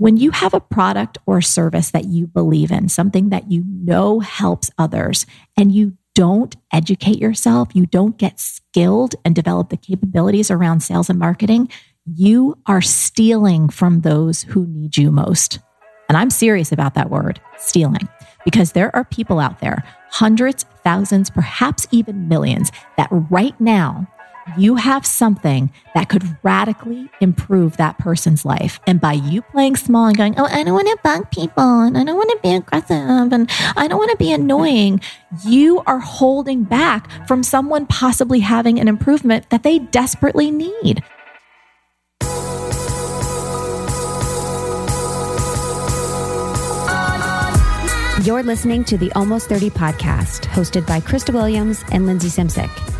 When you have a product or service that you believe in, something that you know helps others, and you don't educate yourself, you don't get skilled and develop the capabilities around sales and marketing, you are stealing from those who need you most. And I'm serious about that word, stealing, because there are people out there, hundreds, thousands, perhaps even millions, that right now you have something that could radically improve that person's life. And by you playing small and going, Oh, I don't want to bug people and I don't want to be aggressive and I don't want to be annoying, you are holding back from someone possibly having an improvement that they desperately need. You're listening to the Almost 30 podcast, hosted by Krista Williams and Lindsay Simcik.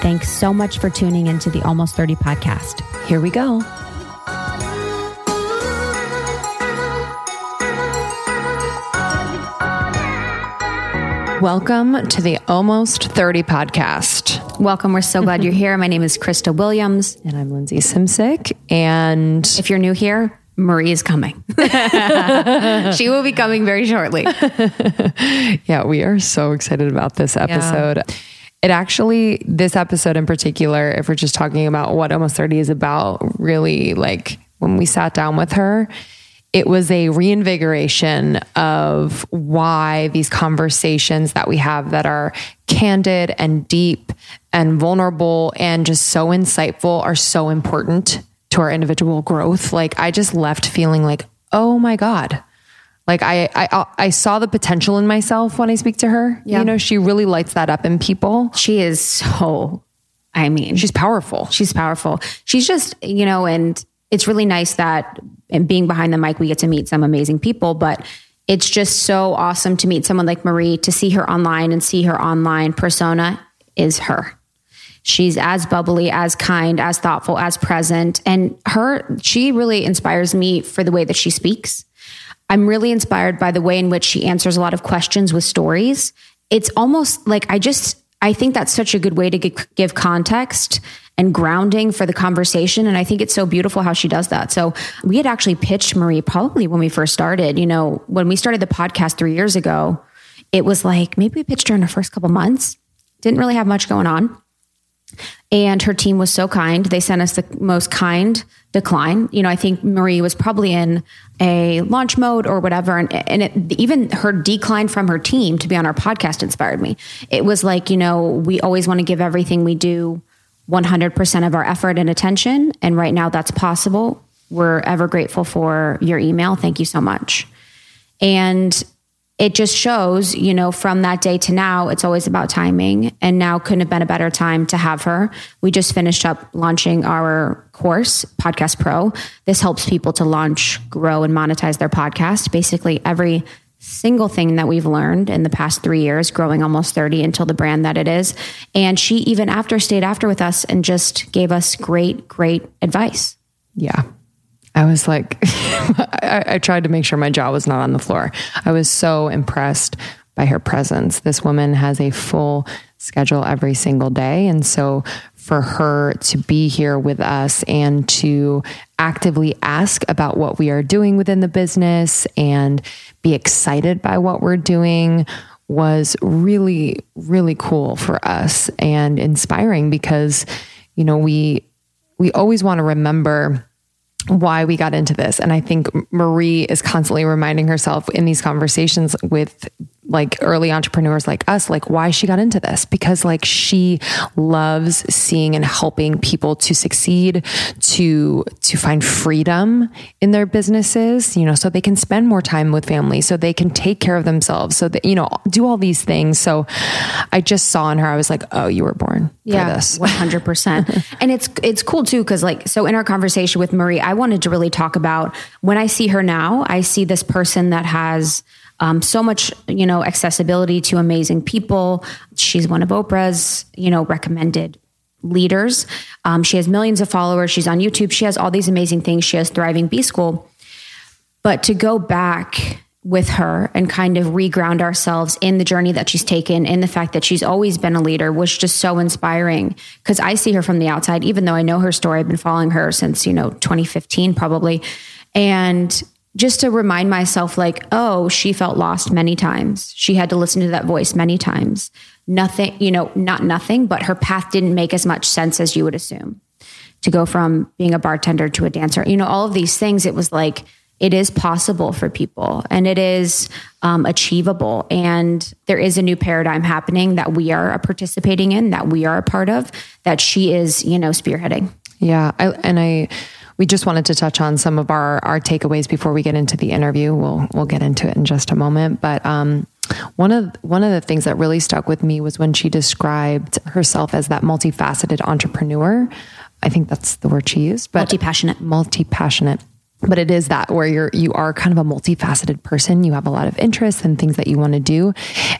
Thanks so much for tuning into the Almost 30 podcast. Here we go. Welcome to the Almost 30 podcast. Welcome. We're so glad you're here. My name is Krista Williams. And I'm Lindsay Simcik. And if you're new here, Marie is coming. she will be coming very shortly. yeah, we are so excited about this episode. Yeah. It actually, this episode in particular, if we're just talking about what Almost 30 is about, really like when we sat down with her, it was a reinvigoration of why these conversations that we have that are candid and deep and vulnerable and just so insightful are so important to our individual growth. Like, I just left feeling like, oh my God, like I, I, I saw the potential in myself when I speak to her. Yeah. You know, she really lights that up in people. She is so, I mean, she's powerful. She's powerful. She's just, you know, and it's really nice that and being behind the mic, we get to meet some amazing people, but it's just so awesome to meet someone like Marie, to see her online and see her online persona is her. She's as bubbly, as kind, as thoughtful, as present. And her, she really inspires me for the way that she speaks. I'm really inspired by the way in which she answers a lot of questions with stories. It's almost like I just, I think that's such a good way to give context and grounding for the conversation. And I think it's so beautiful how she does that. So we had actually pitched Marie probably when we first started. You know, when we started the podcast three years ago, it was like maybe we pitched her in the first couple months. Didn't really have much going on. And her team was so kind. They sent us the most kind decline. You know, I think Marie was probably in a launch mode or whatever. And, and it, even her decline from her team to be on our podcast inspired me. It was like, you know, we always want to give everything we do 100% of our effort and attention. And right now that's possible. We're ever grateful for your email. Thank you so much. And it just shows, you know, from that day to now, it's always about timing. And now couldn't have been a better time to have her. We just finished up launching our course, Podcast Pro. This helps people to launch, grow, and monetize their podcast. Basically, every single thing that we've learned in the past three years, growing almost 30 until the brand that it is. And she, even after, stayed after with us and just gave us great, great advice. Yeah. I was like, I, I, tried to make sure my jaw was not on the floor. I was so impressed by her presence. This woman has a full schedule every single day. And so for her to be here with us and to actively ask about what we are doing within the business and be excited by what we're doing was really, really cool for us and inspiring because, you know, we, we always want to remember why we got into this. And I think Marie is constantly reminding herself in these conversations with like early entrepreneurs like us like why she got into this? Because like she loves seeing and helping people to succeed to to find freedom in their businesses you know so they can spend more time with family so they can take care of themselves so that you know do all these things. So i just saw in her i was like oh you were born yeah, for this 100% and it's it's cool too because like so in our conversation with marie i wanted to really talk about when i see her now i see this person that has um, so much, you know, accessibility to amazing people. She's one of Oprah's, you know, recommended leaders. Um, she has millions of followers. She's on YouTube. She has all these amazing things. She has Thriving B School. But to go back with her and kind of reground ourselves in the journey that she's taken, in the fact that she's always been a leader was just so inspiring. Cause I see her from the outside, even though I know her story, I've been following her since, you know, 2015 probably. And just to remind myself, like, oh, she felt lost many times. She had to listen to that voice many times. Nothing, you know, not nothing, but her path didn't make as much sense as you would assume. To go from being a bartender to a dancer, you know, all of these things, it was like, it is possible for people and it is um, achievable. And there is a new paradigm happening that we are participating in, that we are a part of, that she is, you know, spearheading. Yeah. I, and I, we just wanted to touch on some of our our takeaways before we get into the interview. We'll we'll get into it in just a moment, but um, one of one of the things that really stuck with me was when she described herself as that multifaceted entrepreneur. I think that's the word she used, but multi-passionate. Multi-passionate. But it is that where you're you are kind of a multifaceted person. You have a lot of interests and things that you want to do,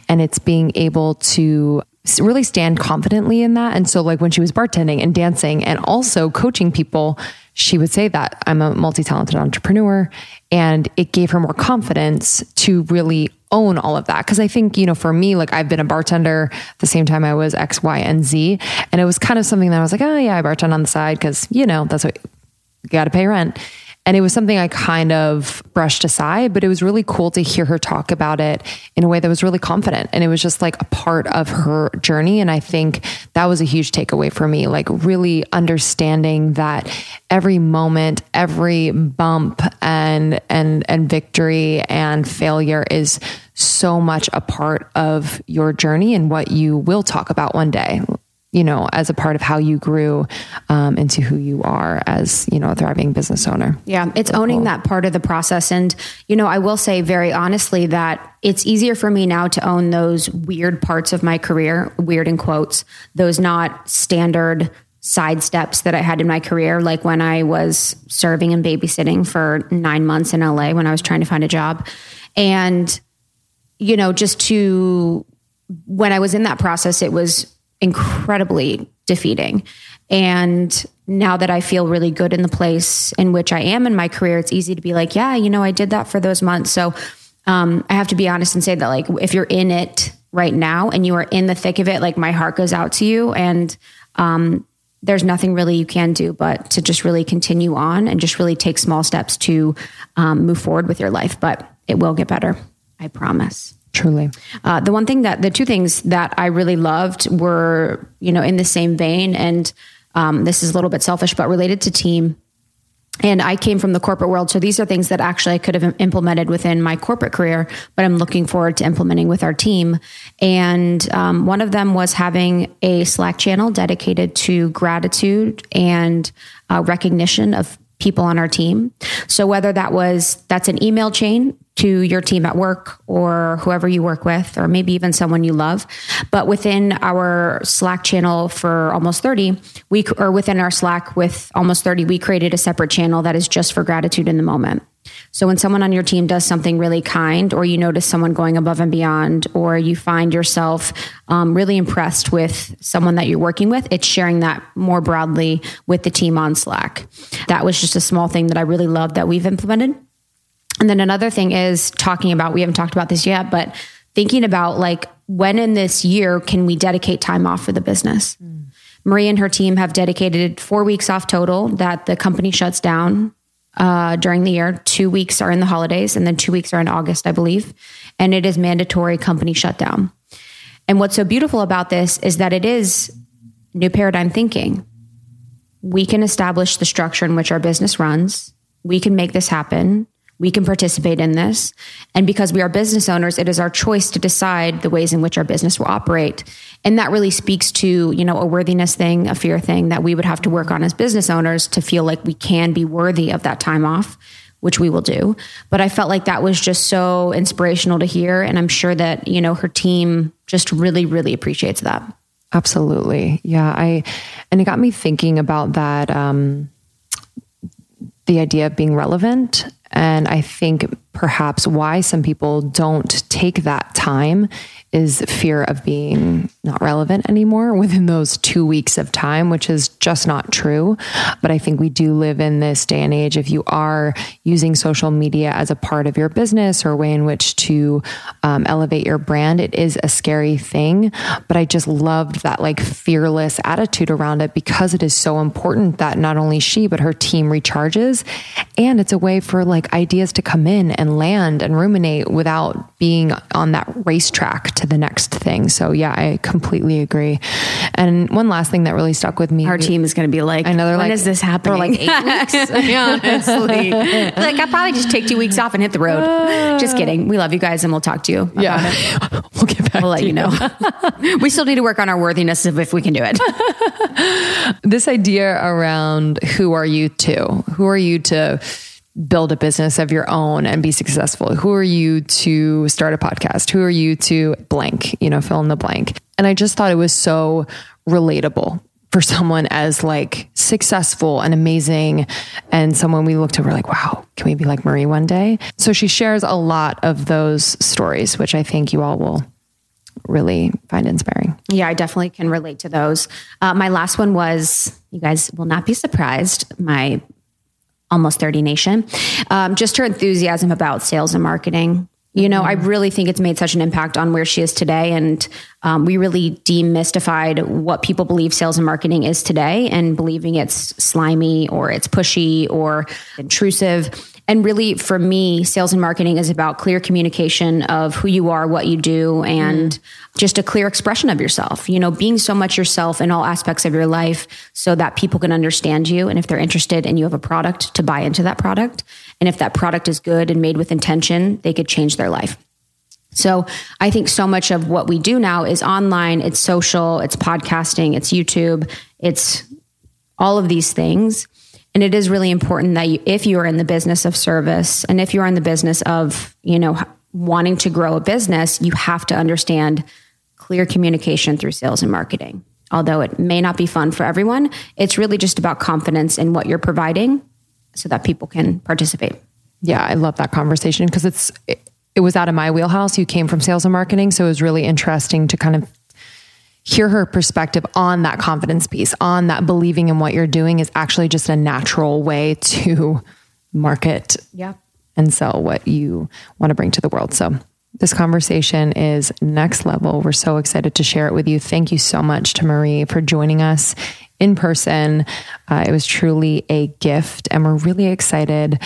and it's being able to really stand confidently in that. And so, like when she was bartending and dancing and also coaching people, she would say that I'm a multi talented entrepreneur. And it gave her more confidence to really own all of that. Cause I think, you know, for me, like I've been a bartender the same time I was X, Y, and Z. And it was kind of something that I was like, oh, yeah, I bartend on the side because, you know, that's what you got to pay rent. And it was something I kind of brushed aside, but it was really cool to hear her talk about it in a way that was really confident. And it was just like a part of her journey. And I think that was a huge takeaway for me, like really understanding that every moment, every bump and, and, and victory and failure is so much a part of your journey and what you will talk about one day you know, as a part of how you grew um, into who you are as, you know, a thriving business owner. Yeah, it's so owning cool. that part of the process. And, you know, I will say very honestly that it's easier for me now to own those weird parts of my career, weird in quotes, those not standard side steps that I had in my career, like when I was serving and babysitting for nine months in LA when I was trying to find a job. And, you know, just to, when I was in that process, it was incredibly defeating. And now that I feel really good in the place in which I am in my career, it's easy to be like, yeah, you know, I did that for those months. So um, I have to be honest and say that, like, if you're in it right now and you are in the thick of it, like, my heart goes out to you. And um, there's nothing really you can do but to just really continue on and just really take small steps to um, move forward with your life. But it will get better. I promise. Truly. Uh, the one thing that the two things that I really loved were, you know, in the same vein, and um, this is a little bit selfish, but related to team. And I came from the corporate world. So these are things that actually I could have implemented within my corporate career, but I'm looking forward to implementing with our team. And um, one of them was having a Slack channel dedicated to gratitude and uh, recognition of people on our team. So whether that was that's an email chain to your team at work or whoever you work with or maybe even someone you love, but within our Slack channel for almost 30, we or within our Slack with almost 30, we created a separate channel that is just for gratitude in the moment. So when someone on your team does something really kind, or you notice someone going above and beyond, or you find yourself um, really impressed with someone that you're working with, it's sharing that more broadly with the team on Slack. That was just a small thing that I really love that we've implemented. And then another thing is talking about, we haven't talked about this yet, but thinking about like when in this year can we dedicate time off for the business? Mm. Marie and her team have dedicated four weeks off total that the company shuts down uh, during the year. Two weeks are in the holidays, and then two weeks are in August, I believe. And it is mandatory company shutdown. And what's so beautiful about this is that it is new paradigm thinking. We can establish the structure in which our business runs. We can make this happen. we can participate in this. And because we are business owners, it is our choice to decide the ways in which our business will operate. And that really speaks to, you know, a worthiness thing, a fear thing that we would have to work on as business owners to feel like we can be worthy of that time off which we will do. But I felt like that was just so inspirational to hear. And I'm sure that, you know, her team just really, really appreciates that. Absolutely. Yeah. I, and it got me thinking about that, um, the idea of being relevant. And I think perhaps why some people don't take that time is fear of being not relevant anymore within those two weeks of time, which is just not true. But I think we do live in this day and age. If you are using social media as a part of your business or way in which to um, elevate your brand, it is a scary thing. But I just loved that like fearless attitude around it because it is so important that not only she, but her team recharges. And it's a way for like ideas to come in and land and ruminate without being on that racetrack to the next thing. So yeah, I completely agree. And one last thing that really stuck with me. Our team is going to be like, know when like, is this happening? like eight weeks. yeah, honestly. like I'll probably just take two weeks off and hit the road. Uh. just kidding. We love you guys and we'll talk to you. Yeah. we'll get back We'll let you, you know. we still need to work on our worthiness of if we can do it. this idea around who are you to? Who are you to build a business of your own and be successful? Who are you to start a podcast? Who are you to blank, you know, fill in the blank? And I just thought it was so relatable for someone as like successful and amazing and someone we looked over like wow can we be like marie one day so she shares a lot of those stories which i think you all will really find inspiring yeah i definitely can relate to those uh, my last one was you guys will not be surprised my almost 30 nation um, just her enthusiasm about sales and marketing you know, mm. I really think it's made such an impact on where she is today. And um, we really demystified what people believe sales and marketing is today and believing it's slimy or it's pushy or intrusive. And really, for me, sales and marketing is about clear communication of who you are, what you do, and mm. just a clear expression of yourself. You know, being so much yourself in all aspects of your life so that people can understand you. And if they're interested and you have a product, to buy into that product. And if that product is good and made with intention, they could change their life. So I think so much of what we do now is online, it's social, it's podcasting, it's YouTube, it's all of these things. And it is really important that you, if you are in the business of service and if you're in the business of, you know, wanting to grow a business, you have to understand clear communication through sales and marketing. Although it may not be fun for everyone, it's really just about confidence in what you're providing so that people can participate. Yeah, I love that conversation because it's it, it was out of my wheelhouse. You came from sales and marketing, so it was really interesting to kind of hear her perspective on that confidence piece, on that believing in what you're doing is actually just a natural way to market yeah. and sell what you want to bring to the world. So this conversation is next level. We're so excited to share it with you. Thank you so much to Marie for joining us in person. Uh, it was truly a gift, and we're really excited.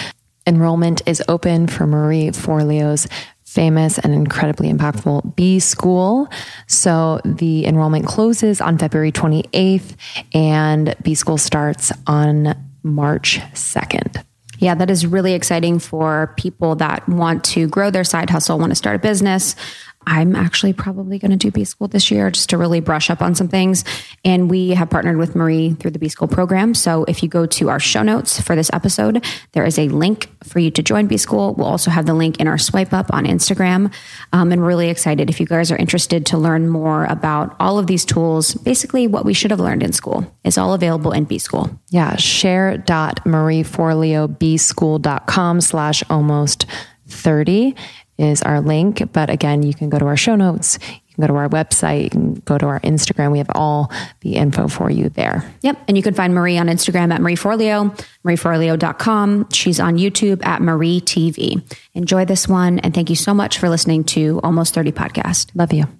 Enrollment is open for Marie Forleo's famous and incredibly impactful B School. So the enrollment closes on February 28th and B School starts on March 2nd. Yeah, that is really exciting for people that want to grow their side hustle, want to start a business, I'm actually probably going to do B School this year just to really brush up on some things. And we have partnered with Marie through the B School program. So if you go to our show notes for this episode, there is a link for you to join B School. We'll also have the link in our swipe up on Instagram. Um, and really excited if you guys are interested to learn more about all of these tools. Basically, what we should have learned in school is all available in B School. Yeah, share.marieforleobschool.com slash almost 30 is our link. But again, you can go to our show notes. You can go to our website. You can go to our Instagram. We have all the info for you there. Yep. And you can find Marie on Instagram at Marie Forleo, marieforleo.com. She's on YouTube at Marie TV. Enjoy this one. And thank you so much for listening to Almost 30 Podcast. Love you.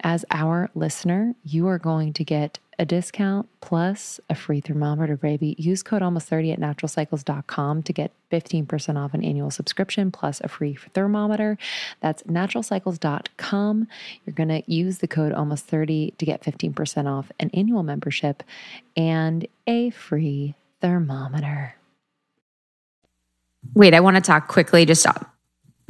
as our listener, you are going to get a discount plus a free thermometer, baby. Use code almost 30 at naturalcycles.com to get 15% off an annual subscription plus a free thermometer. That's naturalcycles.com. You're going to use the code almost 30 to get 15% off an annual membership and a free thermometer. Wait, I want to talk quickly just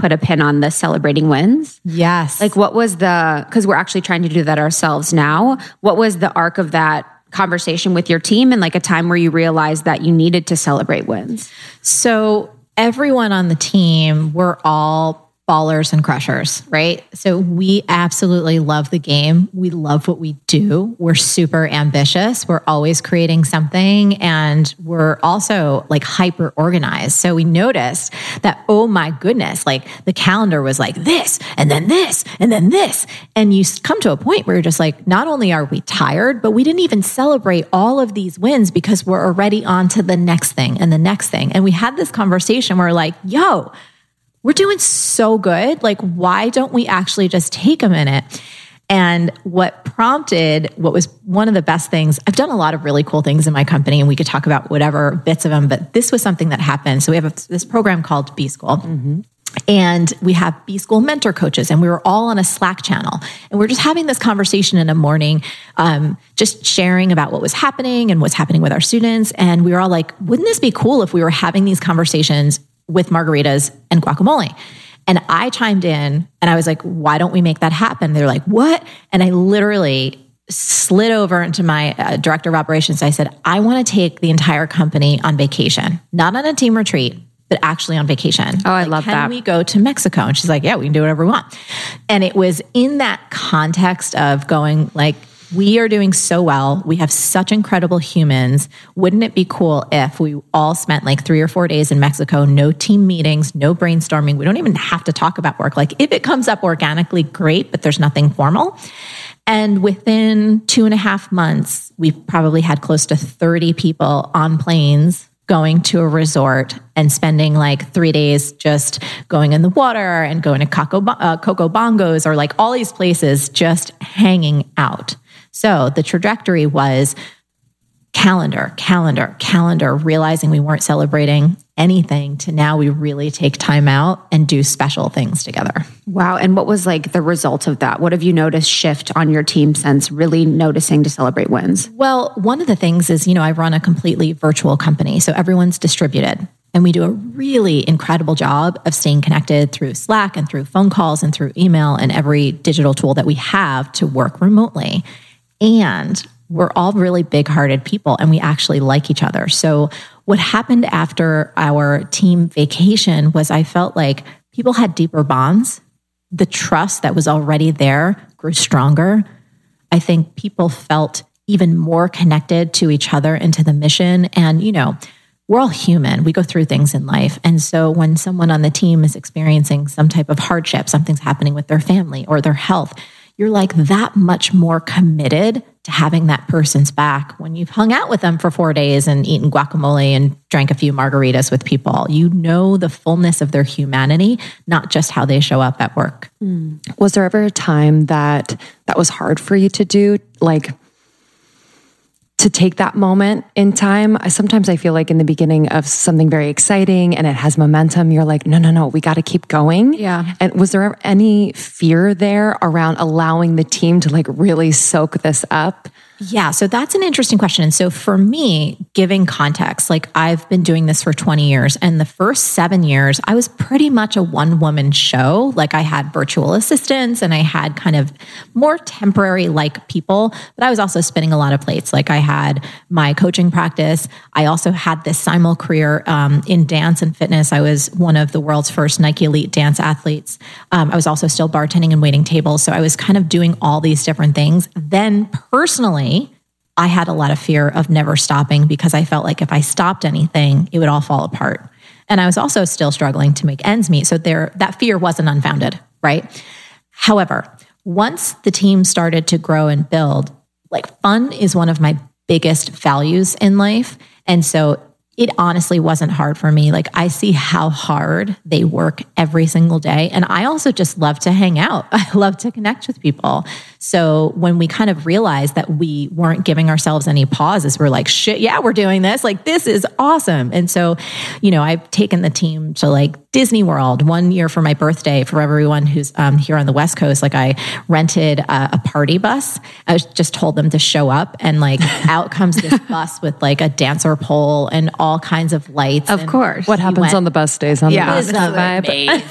put a pin on the celebrating wins. Yes. Like what was the cuz we're actually trying to do that ourselves now. What was the arc of that conversation with your team and like a time where you realized that you needed to celebrate wins? So everyone on the team, we're all ballers and crushers, right? So we absolutely love the game. We love what we do. We're super ambitious. We're always creating something and we're also like hyper organized. So we noticed that, oh my goodness, like the calendar was like this and then this and then this. And you come to a point where you're just like, not only are we tired, but we didn't even celebrate all of these wins because we're already on to the next thing and the next thing. And we had this conversation where like, yo, we're doing so good. Like, why don't we actually just take a minute? And what prompted what was one of the best things, I've done a lot of really cool things in my company, and we could talk about whatever bits of them, but this was something that happened. So we have a, this program called B School. Mm-hmm. And we have B School mentor coaches, and we were all on a Slack channel. And we are just having this conversation in the morning, um, just sharing about what was happening and what's happening with our students. And we were all like, wouldn't this be cool if we were having these conversations with margaritas and guacamole. And I chimed in and I was like, why don't we make that happen? They're like, what? And I literally slid over into my uh, director of operations. I said, I want to take the entire company on vacation, not on a team retreat, but actually on vacation. Oh, I Like, love can that. we go to Mexico? And she's like, yeah, we can do whatever we want. And it was in that context of going like, we are doing so well. We have such incredible humans. Wouldn't it be cool if we all spent like three or four days in Mexico, no team meetings, no brainstorming? We don't even have to talk about work. Like if it comes up organically, great, but there's nothing formal. And within two and a half months, we probably had close to 30 people on planes going to a resort and spending like three days just going in the water and going to Coco, uh, Coco Bongos or like all these places just hanging out. So the trajectory was calendar, calendar, calendar, realizing we weren't celebrating anything to now we really take time out and do special things together. Wow. And what was like the result of that? What have you noticed shift on your team since really noticing to celebrate wins? Well, one of the things is, you know, I run a completely virtual company, so everyone's distributed. And we do a really incredible job of staying connected through Slack and through phone calls and through email and every digital tool that we have to work remotely. And we're all really big hearted people and we actually like each other. So, what happened after our team vacation was I felt like people had deeper bonds. The trust that was already there grew stronger. I think people felt even more connected to each other and to the mission. And, you know, we're all human. We go through things in life. And so when someone on the team is experiencing some type of hardship, something's happening with their family or their health, you're like that much more committed to having that person's back when you've hung out with them for four days and eaten guacamole and drank a few margaritas with people. You know the fullness of their humanity, not just how they show up at work. Hmm. Was there ever a time that that was hard for you to do? Like, to take that moment in time. I- Sometimes I feel like in the beginning of something very exciting and it has momentum, you're like, no, no, no, we got to keep going. Yeah. And was there any fear there around allowing the team to like really soak this up? Yeah, so that's an interesting question. And so for me, giving context, like I've been doing this for 20 years, and the first seven years, I was pretty much a one woman show. Like I had virtual assistants and I had kind of more temporary like people, but I was also spinning a lot of plates. Like I had my coaching practice. I also had this simul career um, in dance and fitness. I was one of the world's first Nike Elite dance athletes. Um, I was also still bartending and waiting tables. So I was kind of doing all these different things. Then personally, I had a lot of fear of never stopping because I felt like if I stopped anything, it would all fall apart. And I was also still struggling to make ends meet. So there, that fear wasn't unfounded, right? However, once the team started to grow and build, like fun is one of my biggest values in life. And so it honestly wasn't hard for me. Like I see how hard they work every single day. And I also just love to hang out. I love to connect with people. So when we kind of realized that we weren't giving ourselves any pauses, we're like, shit, yeah, we're doing this. Like this is awesome. And so, you know, I've taken the team to like Disney World one year for my birthday for everyone who's um, here on the West Coast. Like I rented a, a party bus. I was- just told them to show up and like out comes this bus with like a dancer pole and all kinds of lights. Of And courwas. What happens went- on the bus stays on Yeah. the bus. was amazing. like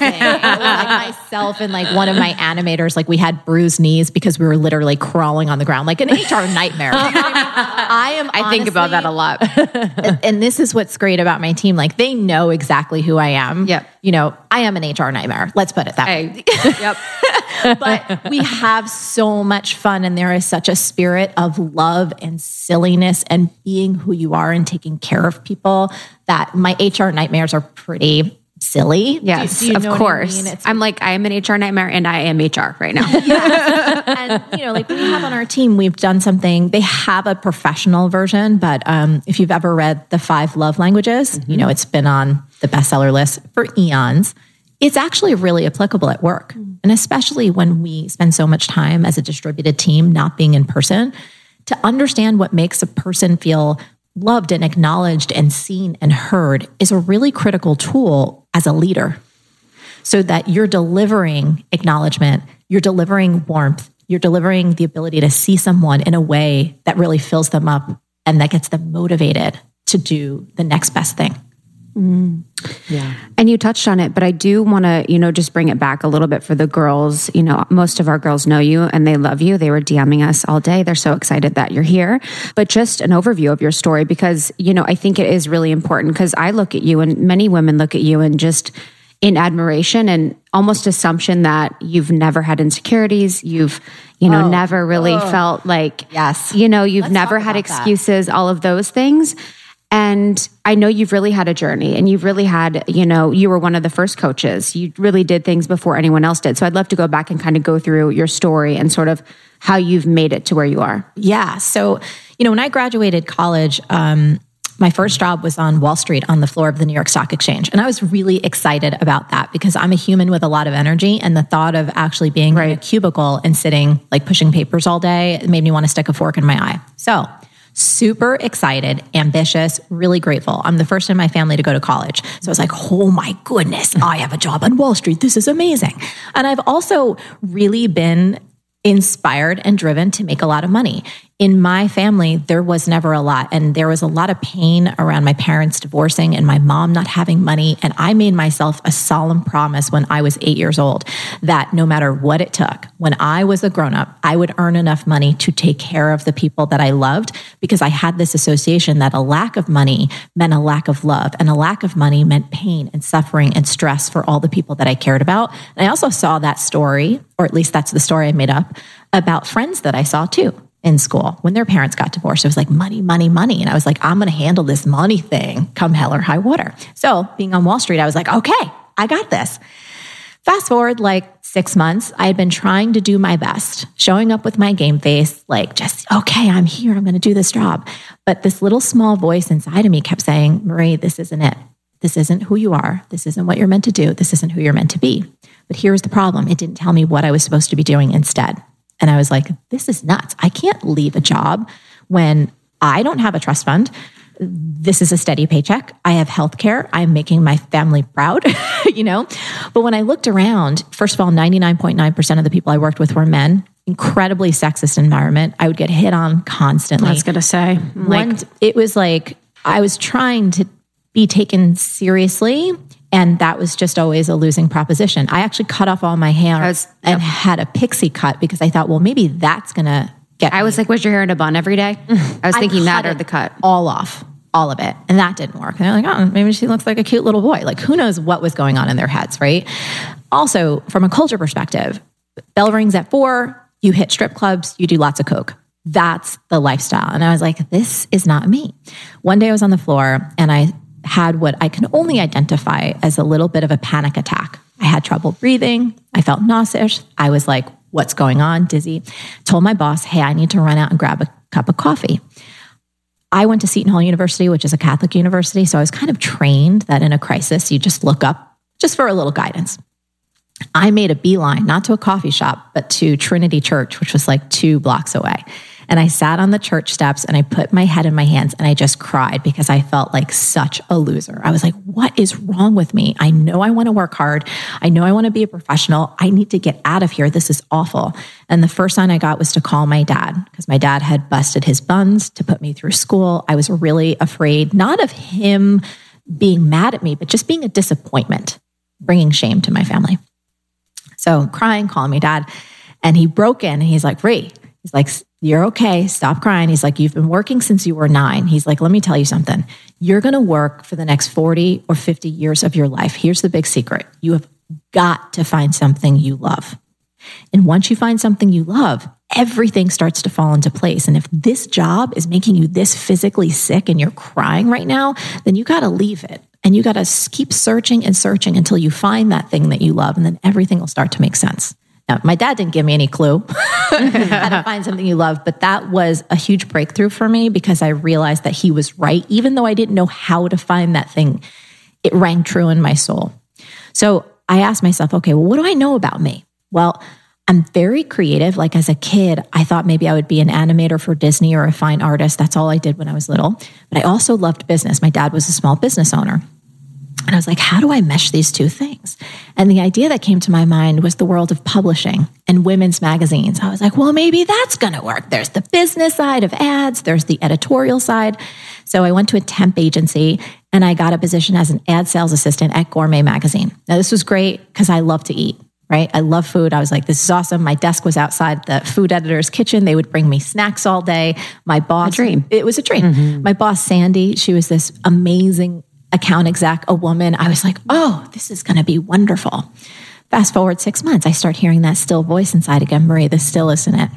myself and like one of my animators, like we had bruised knees because we were literally crawling on the ground, like an HR nightmare. You know what I, mean? I am. I think about that a lot. and this is what's great about my team. Like they know exactly who I am. Yep. You know, I am an HR nightmare. Let's put it that way. Yep. but we have so much fun and there is such a spirit of love and silliness and being who you are and taking care of people that my HR nightmares are pretty silly. Yes, do you of I course. mean? It's I'm like, I am an HR nightmare and I am HR right now. and you know, like we have on our team, we've done something. They have a professional version, but um, if you've ever read the Five Love Languages, you know it's been on the bestseller list for eons. It's actually really applicable at work, and especially when we spend so much time as a distributed team, not being in person, to understand what makes a person feel loved and acknowledged and seen and heard is a really critical tool as a leader so that you're delivering acknowledgement, you're delivering warmth, you're delivering the ability to see someone in a way that really fills them up and that gets them motivated to do the next best thing. Mm. Yeah. And you touched on it, but I do want to, you know, just bring it back a little bit for the girls. You know, most of our girls know you and they love you. They were DMing us all day. They're so excited that you're here. But just an overview of your story because, you know, I think it is really important because I look at you and many women look at you and just in admiration and almost assumption that you've never had insecurities. You've, you know, oh, never really oh. felt like, yes, you know, you've Let's never had excuses, that. all of those things. And I know you've really had a journey and you've really had, you know, you were one of the first coaches. You really did things before anyone else did. So I'd love to go back and kind of go through your story and sort of how you've made it to where you are. Yeah. So, you know, when I graduated college, um, my first job was on Wall Street on the floor of the New York Stock Exchange. And I was really excited about that because I'm a human with a lot of energy. And the thought of actually being right. in a cubicle and sitting like pushing papers all day made me want to stick a fork in my eye. So super excited, ambitious, really grateful. I'm the first in my family to go to college. So I was like, oh my goodness, I have a job on Wall Street. This is amazing. And I've also really been inspired and driven to make a lot of money in my family, there was never a lot. And there was a lot of pain around my parents divorcing and my mom not having money. And I made myself a solemn promise when I was eight years old that no matter what it took, when I was a grown up, I would earn enough money to take care of the people that I loved because I had this association that a lack of money meant a lack of love and a lack of money meant pain and suffering and stress for all the people that I cared about. And I also saw that story, or at least that's the story I made up about friends that I saw too in school when their parents got divorced. It was like money, money, money. And I was like, I'm going to handle this money thing come hell or high water. So being on Wall Street, I was like, okay, I got this. Fast forward like six months, I had been trying to do my best, showing up with my game face, like just, okay, I'm here, I'm going to do this job. But this little small voice inside of me kept saying, Marie, this isn't it. This isn't who you are. This isn't what you're meant to do. This isn't who you're meant to be. But here's the problem it didn't tell me what I was supposed to be doing instead. And I was like, this is nuts. I can't leave a job when I don't have a trust fund. This is a steady paycheck. I have health care. I'm making my family proud, you know? But when I looked around, first of all, 99.9% of the people I worked with were men. Incredibly sexist environment. I would get hit on constantly. I was going to say, like, One, it was like I was trying to be taken seriously and that was just always a losing proposition. I actually cut off all my hair was, and had a pixie cut because I thought, well, maybe that's going to get. I me. was like, was your hair in a bun every day? I was thinking I that or the cut. All off, all of it. And that didn't work. And they're like, oh, maybe she looks like a cute little boy. Like, who knows what was going on in their heads, right? Also, from a culture perspective, bell rings at four, you hit strip clubs, you do lots of Coke. That's the lifestyle. And I was like, this is not me. One day I was on the floor and I had what I can only identify as a little bit of a panic attack. I had trouble breathing. I felt nauseous. I was like, what's going on? Dizzy. Told my boss, hey, I need to run out and grab a cup of coffee. I went to Seton Hall University, which is a Catholic university. So I was kind of trained that in a crisis, you just look up just for a little guidance. I made a beeline, not to a coffee shop, but to Trinity Church, which was like two blocks away. And I sat on the church steps and I put my head in my hands and I just cried because I felt like such a loser. I was like, what is wrong with me? I know I want to work hard. I know I want to be a professional. I need to get out of here. This is awful. And the first sign I got was to call my dad because my dad had busted his buns to put me through school. I was really afraid, not of him being mad at me, but just being a disappointment, bringing shame to my family. So crying, calling me dad. And he broke in and he's like, Ree, he's like, you're okay. Stop crying. He's like, You've been working since you were nine. He's like, Let me tell you something. You're going to work for the next 40 or 50 years of your life. Here's the big secret you have got to find something you love. And once you find something you love, everything starts to fall into place. And if this job is making you this physically sick and you're crying right now, then you got to leave it. And you got to keep searching and searching until you find that thing that you love. And then everything will start to make sense. My dad didn't give me any clue how to find something you love, but that was a huge breakthrough for me because I realized that he was right. Even though I didn't know how to find that thing, it rang true in my soul. So I asked myself, okay, well, what do I know about me? Well, I'm very creative. Like as a kid, I thought maybe I would be an animator for Disney or a fine artist. That's all I did when I was little. But I also loved business. My dad was a small business owner. And I was like, how do I mesh these two things? And the idea that came to my mind was the world of publishing and women's magazines. I was like, well, maybe that's going to work. There's the business side of ads, there's the editorial side. So I went to a temp agency and I got a position as an ad sales assistant at Gourmet Magazine. Now, this was great because I love to eat right? I love food. I was like, this is awesome. My desk was outside the food editor's kitchen. They would bring me snacks all day. My boss, a dream. It was a dream. Mm-hmm. My boss, Sandy, she was this amazing account exec, a woman. I was like, oh, this is going to be wonderful. Fast forward six months, I start hearing that still voice inside again. Marie, this still isn't it.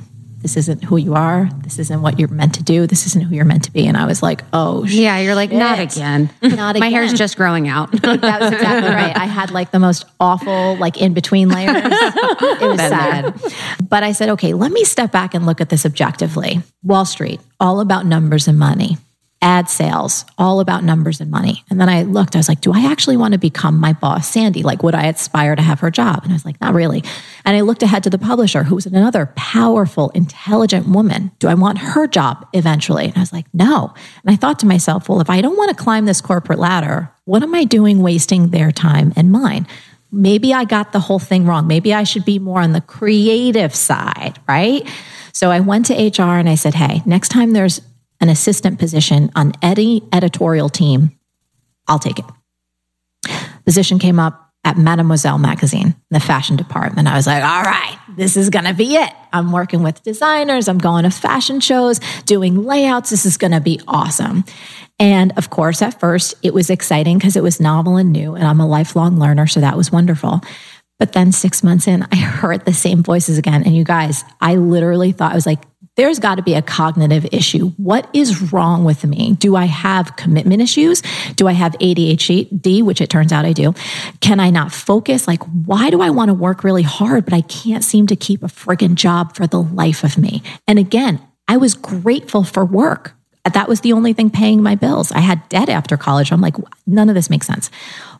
This isn't who you are. This isn't what you're meant to do. This isn't who you're meant to be. And I was like, oh, yeah. You're like, not again. Not again. My hair's just growing out. that was exactly right. I had like the most awful, like in between layers. it was sad. But I said, okay, let me step back and look at this objectively. Wall Street, all about numbers and money ad sales, all about numbers and money. And then I looked, I was like, do I actually want to become my boss, Sandy? Like, would I aspire to have her job? And I was like, not really. And I looked ahead to the publisher, who was another powerful, intelligent woman. Do I want her job eventually? And I was like, no. And I thought to myself, well, if I don't want to climb this corporate ladder, what am I doing wasting their time and mine? Maybe I got the whole thing wrong. Maybe I should be more on the creative side, right? So I went to HR and I said, hey, next time there's an assistant position on any editorial team, I'll take it. Position came up at Mademoiselle magazine, the fashion department. I was like, all right, this is going to be it. I'm working with designers. I'm going to fashion shows, doing layouts. This is going to be awesome. And of course, at first it was exciting because it was novel and new and I'm a lifelong learner. So that was wonderful. But then six months in, I heard the same voices again. And you guys, I literally thought I was like, there's got to be a cognitive issue. What is wrong with me? Do I have commitment issues? Do I have ADHD, which it turns out I do? Can I not focus? Like, why do I want to work really hard, but I can't seem to keep a friggin' job for the life of me? And again, I was grateful for work. That was the only thing paying my bills. I had debt after college. I'm like, none of this makes sense.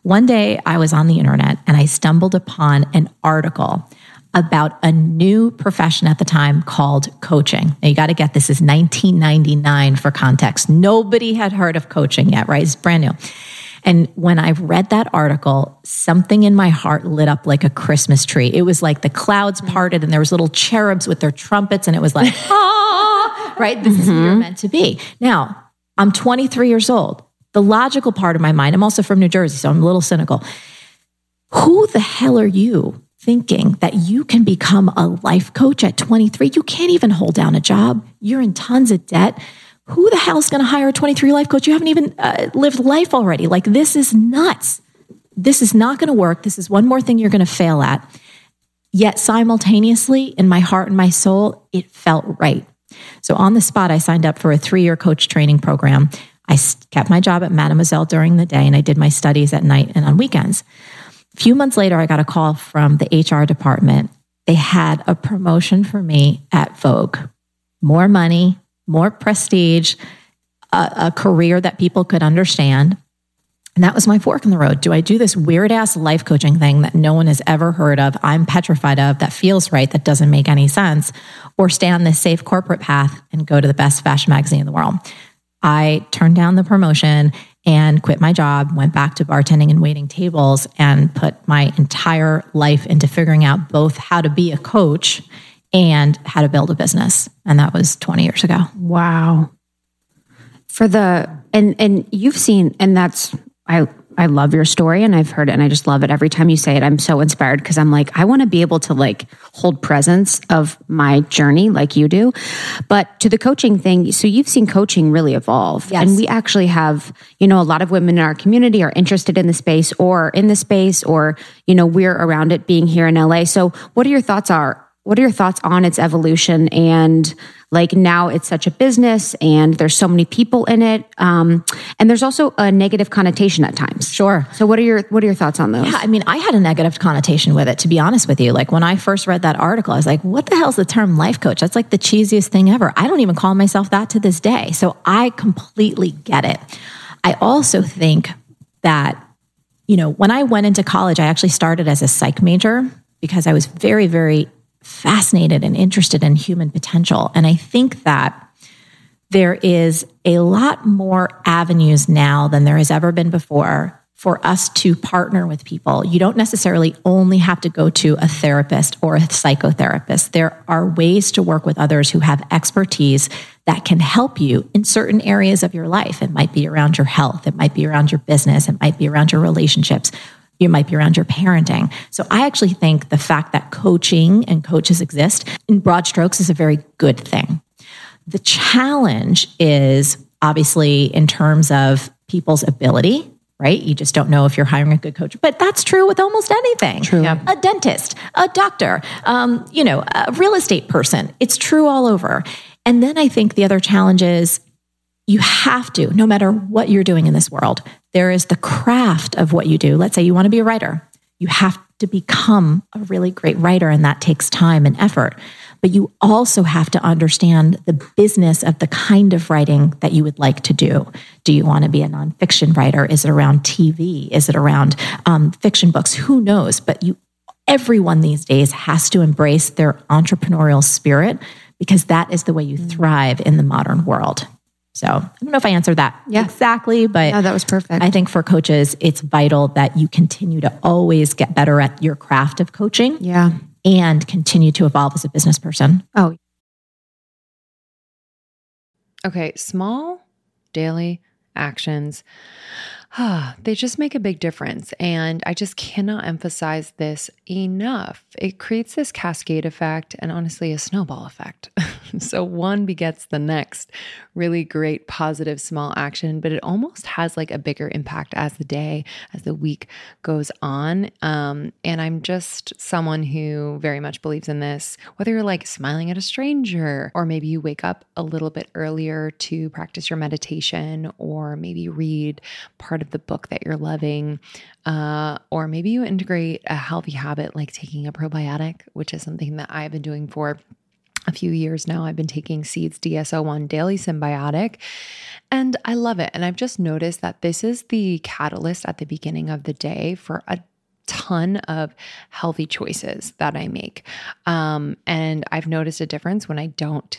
One day I was on the internet and I stumbled upon an article about a new profession at the time called coaching. Now you got to get this is 1999 for context. Nobody had heard of coaching yet, right? It's brand new. And when I read that article, something in my heart lit up like a Christmas tree. It was like the clouds parted and there was little cherubs with their trumpets and it was like, ah, right? This mm-hmm. is who you're mm-hmm. meant to be. Now, I'm 23 years old. The logical part of my mind, I'm also from New Jersey, so I'm a little cynical. Who the hell are you thinking that you can become a life coach at 23. You can't even hold down a job. You're in tons of debt. Who the hell is going to hire a 23 life coach? You haven't even uh, lived life already. Like, this is nuts. This is not going to work. This is one more thing you're going to fail at. Yet, simultaneously, in my heart and my soul, it felt right. So, on the spot, I signed up for a three year coach training program. I kept my job at Mademoiselle during the day and I did my studies at night and on weekends. A few months later, I got a call from the HR department. They had a promotion for me at Vogue more money, more prestige, a, a career that people could understand. And that was my fork in the road. Do I do this weird ass life coaching thing that no one has ever heard of, I'm petrified of, that feels right, that doesn't make any sense, or stay on this safe corporate path and go to the best fashion magazine in the world? I turned down the promotion and quit my job, went back to bartending and waiting tables, and put my entire life into figuring out both how to be a coach and how to build a business. And that was 20 years ago. Wow. For the, and, and you've seen, and that's, I, I love your story and I've heard it and I just love it. Every time you say it, I'm so inspired because I'm like, I want to be able to like hold presence of my journey like you do. But to the coaching thing, so you've seen coaching really evolve. Yes. And we actually have, you know, a lot of women in our community are interested in the space or in the space or, you know, we're around it being here in LA. So what are your thoughts are what are your thoughts on its evolution and like now it's such a business and there's so many people in it um, and there's also a negative connotation at times. Sure. So what are your what are your thoughts on those? Yeah i mean i had a negative connotation with it to be honest with you. Like when i first read that article i was like what the hell's the term life coach? That's like the cheesiest thing ever. I don't even call myself that to this day. So i completely get it. I also think that you know when i went into college i actually started as a psych major because i was very very fascinated and interested in human potential. And I think that there is a lot more avenues now than there has ever been before for us to partner with people. You don't necessarily only have to go to a therapist or a psychotherapist. There are ways to work with others who have expertise that can help you in certain areas of your life. It might be around your health, it might be around your business, it might be around your relationships. You might be around your parenting. So, I actually think the fact that coaching and coaches exist in broad strokes is a very good thing. The challenge is obviously in terms of people's ability right? You just don't know if you're hiring a good coach. But that's true with almost anything. True. Yeah. A dentist, a doctor, um, you know, a real estate person. It's true all over. And then I think the other challenge is you have to, no matter what you're doing in this world, there is the craft of what you do. Let's say you want to be a writer. You have to become a really great writer, and that takes time and effort but you also have to understand the business of the kind of writing that you would like to do. Do you want to be a nonfiction writer? Is it around TV? Is it around um, fiction books? Who knows? But you, everyone these days has to embrace their entrepreneurial spirit because that is the way you thrive in the modern world. So I don't know if I answered that yeah. exactly, but yeah, that was perfect. I think for coaches, it's vital that you continue to always get better at your craft of coaching. Yeah and continue to evolve as a business person. Oh. Okay, small daily actions. They just make a big difference. And I just cannot emphasize this enough. It creates this cascade effect and honestly a snowball effect. so one begets the next. Really great, positive, small action, but it almost has like a bigger impact as the day, as the week goes on. Um, and I'm just someone who very much believes in this. Whether you're like smiling at a stranger, or maybe you wake up a little bit earlier to practice your meditation, or maybe read part of the book that you're loving, uh, or maybe you integrate a healthy habit like taking a probiotic, which is something that I've been doing for a few years now. I've been taking Seeds DS-01 Daily Synbiotic, and I love it. And I've just noticed that this is the catalyst at the beginning of the day for a ton of healthy choices that I make. Um, and I've noticed a difference when I don't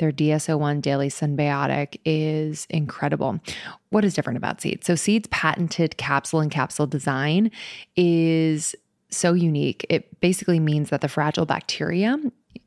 Their DS-01 Daily Synbiotic is incredible. What is different about Seed? So, Seed's patented capsule and capsule design is so unique. It basically means that the fragile bacteria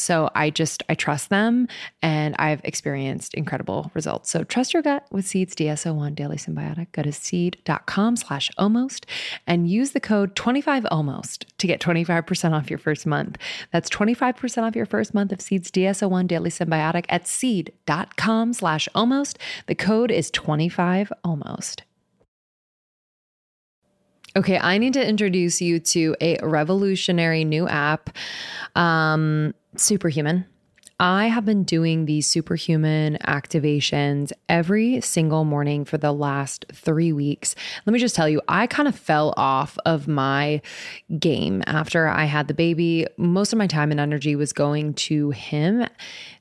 so I just, I trust them and I've experienced incredible results. So trust your gut with Seeds DS-01 Daily Synbiotic. Go to seed.com slash almost and use the code 25almost to get 25% off your first month. That's 25% off your first month of Seeds DS-01 Daily Synbiotic at seed.com slash almost. The code is 25almost. Okay, I need to introduce you to a revolutionary new app. Um, Superhuman. I have been doing these superhuman activations every single morning for the last three weeks. Let me just tell you, I kind of fell off of my game after I had the baby. Most of my time and energy was going to him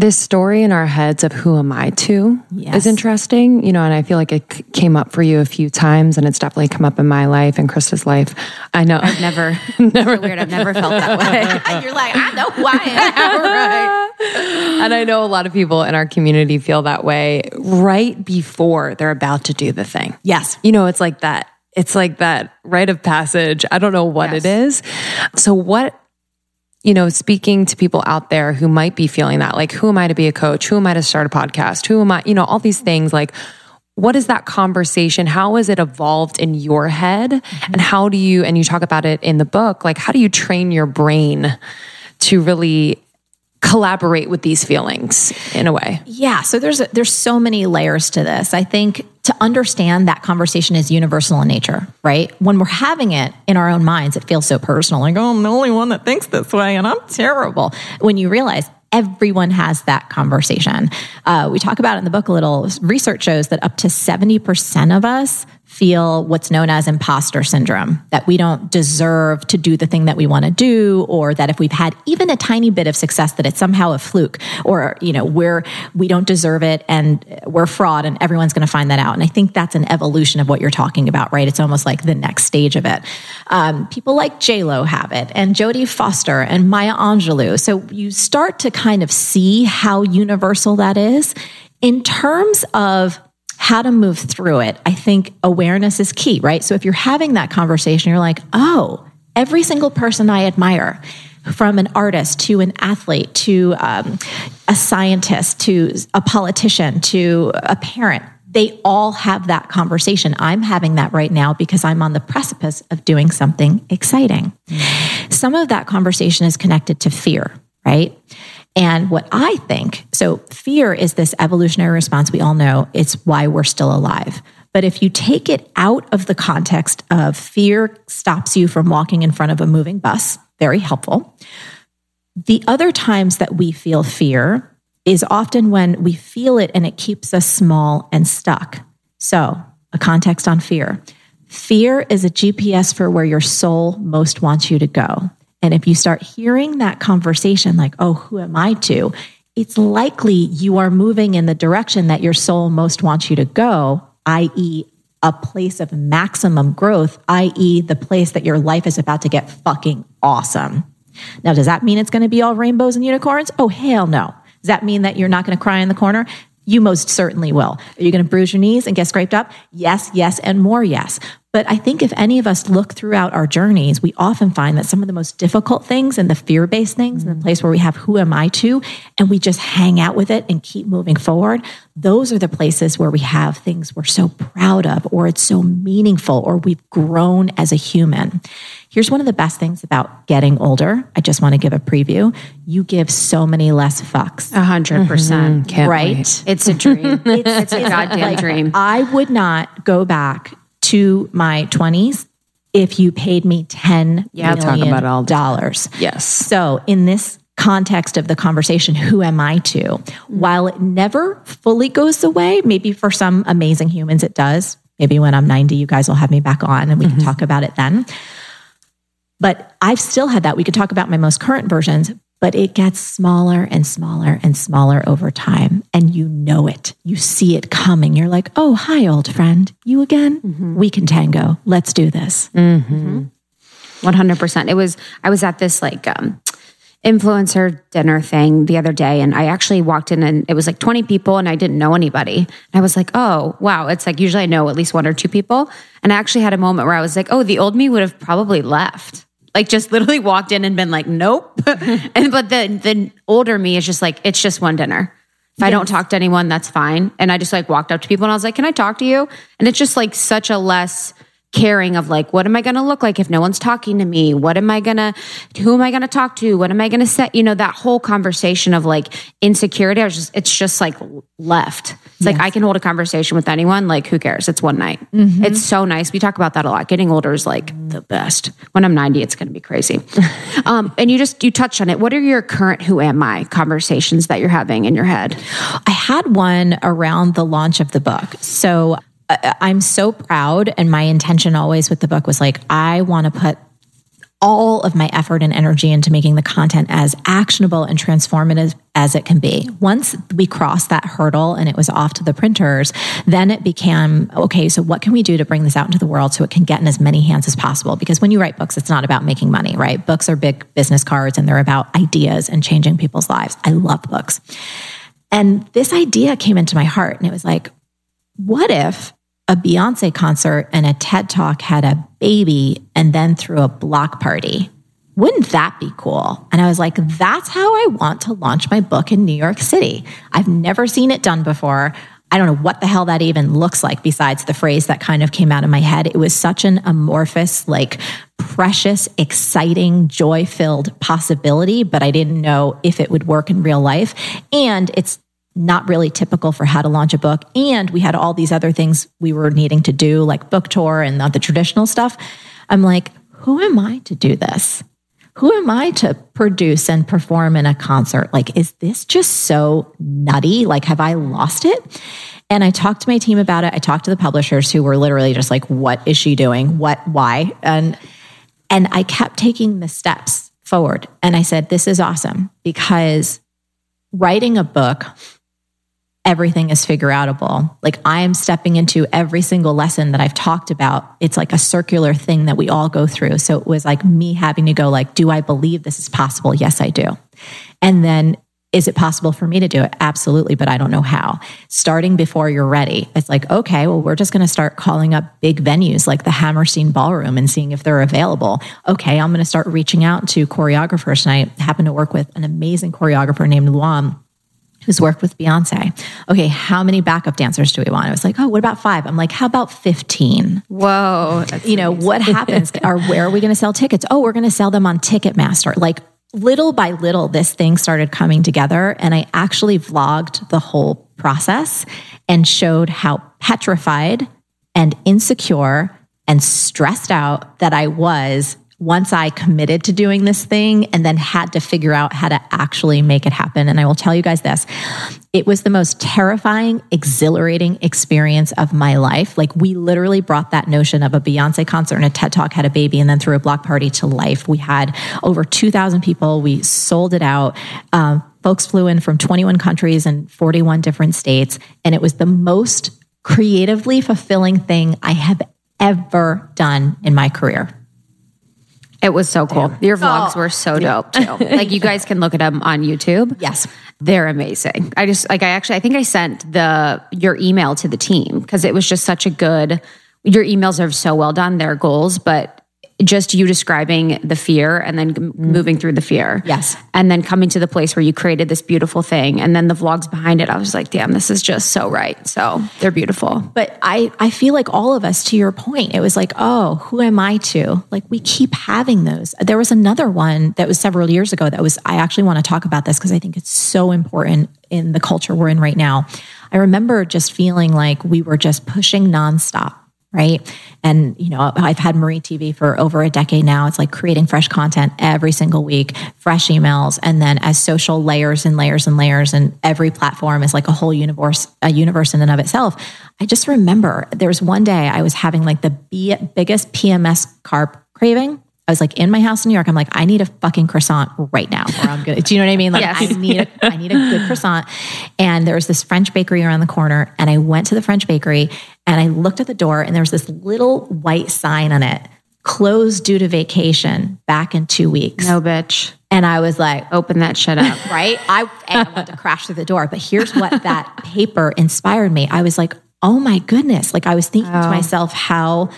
this story in our heads of who am I to yes. is interesting, you know, and I feel like it came up for you a few times and it's definitely come up in my life and Krista's life. I know. I've never, never weird. I've never felt that way. You're like, I know who I am. right. And I know a lot of people in our community feel that way right before they're about to do the thing. Yes. You know, it's like that. It's like that rite of passage. I don't know what yes. it is. So what you know, speaking to people out there who might be feeling that, like, who am I to be a coach? Who am I to start a podcast? Who am I, you know, all these things like, what is that conversation? How has it evolved in your head? Mm-hmm. And how do you, and you talk about it in the book, like, how do you train your brain to really collaborate with these feelings in a way? Yeah. So there's, there's so many layers to this. I think to understand that conversation is universal in nature, right? When we're having it in our own minds, it feels so personal. Like, oh, I'm the only one that thinks this way and I'm terrible. When you realize everyone has that conversation. Uh, we talk about in the book a little. Research shows that up to 70% of us feel what's known as imposter syndrome that we don't deserve to do the thing that we want to do or that if we've had even a tiny bit of success that it's somehow a fluke or you know we're we don't deserve it and we're fraud and everyone's going to find that out. And i think that's an evolution of what you're talking about right? It's almost like the next stage of it. Um, people like j-lo have it and jodie foster and maya angelou. So you start to kind of see how universal that is. In terms of how to move through it, I think awareness is key, right? So if you're having that conversation, you're like, oh, every single person I admire, from an artist to an athlete to um, a scientist to a politician to a parent, they all have that conversation. I'm having that right now because I'm on the precipice of doing something exciting. Mm-hmm. Some of that conversation is connected to fear, right? And what I think, so fear is this evolutionary response we all know, it's why we're still alive. But if you take it out of the context of fear stops you from walking in front of a moving bus, very helpful. The other times that we feel fear is often when we feel it and it keeps us small and stuck. So, a context on fear. Fear is a GPS for where your soul most wants you to go. And if you start hearing that conversation, like, oh, who am I to? It's likely you are moving in the direction that your soul most wants you to go, i.e., a place of maximum growth, i.e., the place that your life is about to get fucking awesome. Now, does that mean it's going to be all rainbows and unicorns? Oh, hell no. Does that mean that you're not going to cry in the corner? You most certainly will. Are you going to bruise your knees and get scraped up? Yes, yes, and more yes. But I think if any of us look throughout our journeys, we often find that some of the most difficult things and the fear based things, mm-hmm. and the place where we have who am I to, and we just hang out with it and keep moving forward, those are the places where we have things we're so proud of, or it's so meaningful, or we've grown as a human. Here's one of the best things about getting older. I just want to give a preview. You give so many less fucks. A hundred percent. Mm-hmm. Right? Wait. It's a dream. it's, it's, a goddamn like, dream. I would not go back to my 20s if you paid me 10 yeah, million talk about all dollars. Yes. So in this context of the conversation, who am I to? While it never fully goes away, maybe for some amazing humans it does. Maybe when I'm 90, you guys will have me back on and we can talk about it then. But I've still had that. We could talk about my most current versions, but it gets smaller and smaller and smaller over time. And you know it. You see it coming. You're like, oh, hi, old friend. You again? Mm-hmm. We can tango. Let's do this. Mm-hmm. Mm-hmm. 100%. It was, I was at this like, um, influencer dinner thing the other day and I actually walked in and it was like 20 people and I didn't know anybody. And I was like, "Oh, wow, it's like usually I know at least one or two people." And I actually had a moment where I was like, "Oh, the old me would have probably left." Like just literally walked in and been like, "Nope." and but the the older me is just like, "It's just one dinner." If I don't talk to anyone, that's fine. And I just like walked up to people and I was like, "Can I talk to you?" And it's just like such a less caring of like what am i going to look like if no one's talking to me? What am i going to who am i going to talk to? What am i going to set you know that whole conversation of like insecurity i was just it's just like left. It's like i can hold a conversation with anyone like who cares? It's one night. It's so nice. We talk about that a lot. Getting older is like the best. When i'm 90 it's going to be crazy. Um, and you just you touched on it. What are your current who am i conversations that you're having in your head? I had one around the launch of the book. So I'm so proud. And my intention always with the book was like, I want to put all of my effort and energy into making the content as actionable and transformative as it can be. Once we crossed that hurdle and it was off to the printers, then it became okay, so what can we do to bring this out into the world so it can get in as many hands as possible? Because when you write books, it's not about making money, right? Books are big business cards and they're about ideas and changing people's lives. I love books. And this idea came into my heart and it was like, what if a Beyonce concert and a TED talk had a baby and then threw a block party? Wouldn't that be cool? And I was like, that's how I want to launch my book in New York City. I've never seen it done before. I don't know what the hell that even looks like besides the phrase that kind of came out of my head. It was such an amorphous, like precious, exciting, joy filled possibility, but I didn't know if it would work in real life. And it's not really typical for how to launch a book. And we had all these other things we were needing to do, like book tour and not the traditional stuff. I'm like, who am I to do this? Who am I to produce and perform in a concert? Like, is this just so nutty? Like, have I lost it? And I talked to my team about it. I talked to the publishers who were literally just like, what is she doing? What, why? And, and I kept taking the steps forward. And I said, this is awesome because writing a book everything is Figureoutable. Like I am stepping into every single lesson that I've talked about. It's like a circular thing that we all go through. So it was like me having to go like, do I believe this is possible? Yes, I do. And then is it possible for me to do it? Absolutely, but I don't know how. Starting before you're ready. It's like, okay, well, we're just going to start calling up big venues like the Hammerstein Ballroom and seeing if they're available. Okay, I'm going to start reaching out to choreographers. And I happen to work with an amazing choreographer named Luam who's worked with Beyonce. Okay, how many backup dancers do we want? I was like, oh, what about five? I'm like, how about 15? whoa You know, what happens? or where are we going to sell tickets? Oh, we're going to sell them on Ticketmaster. Like little by little, this thing started coming together. And I actually vlogged the whole process and showed how petrified and insecure and stressed out that I was once I committed to doing this thing and then had to figure out how to actually make it happen. And I will tell you guys this it was the most terrifying, exhilarating experience of my life. Like, we literally brought that notion of a Beyonce concert and a TED Talk had a baby and then threw a block party to life. We had over 2,000 people, we sold it out. Um, folks flew in from 21 countries and 41 different states. And it was the most creatively fulfilling thing I have ever done in my career. It was so cool. Your vlogs oh. were so dope too. like you guys can look at them on YouTube. Yes. They're amazing. I just like I actually I think I sent the your email to the team because it was just such a good your emails are so well done, their goals, but just you describing the fear and then m- mm. moving through the fear. Yes. And then coming to the place where you created this beautiful thing and then the vlogs behind it. I was like, damn, this is just so right. So they're beautiful. But I, I feel like all of us, to your point, it was like, oh, who am I to? Like we keep having those. There was another one that was several years ago that was, I actually want to talk about this because I think it's so important in the culture we're in right now. I remember just feeling like we were just pushing nonstop. Right? And, you know, I've had MarieTV for over a decade now. It's like creating fresh content every single week, fresh emails, and then as social layers and layers and layers, and every platform is like a whole universe, a universe in and of itself. I just remember there was one day I was having like the biggest PMS carb craving I was like in my house in New York. I'm like, I need a fucking croissant right now, or I'm good. Do you know what I mean? Like, yes. I need, a, I need a good croissant. And there was this French bakery around the corner, and I went to the French bakery, and I looked at the door, and there was this little white sign on it, closed due to vacation, back in two weeks. No, bitch. And I was like, open that shit up, right? I and I wanted to crash through the door, but here's what that paper inspired me. I was like, oh my goodness! Like I was thinking oh. to myself how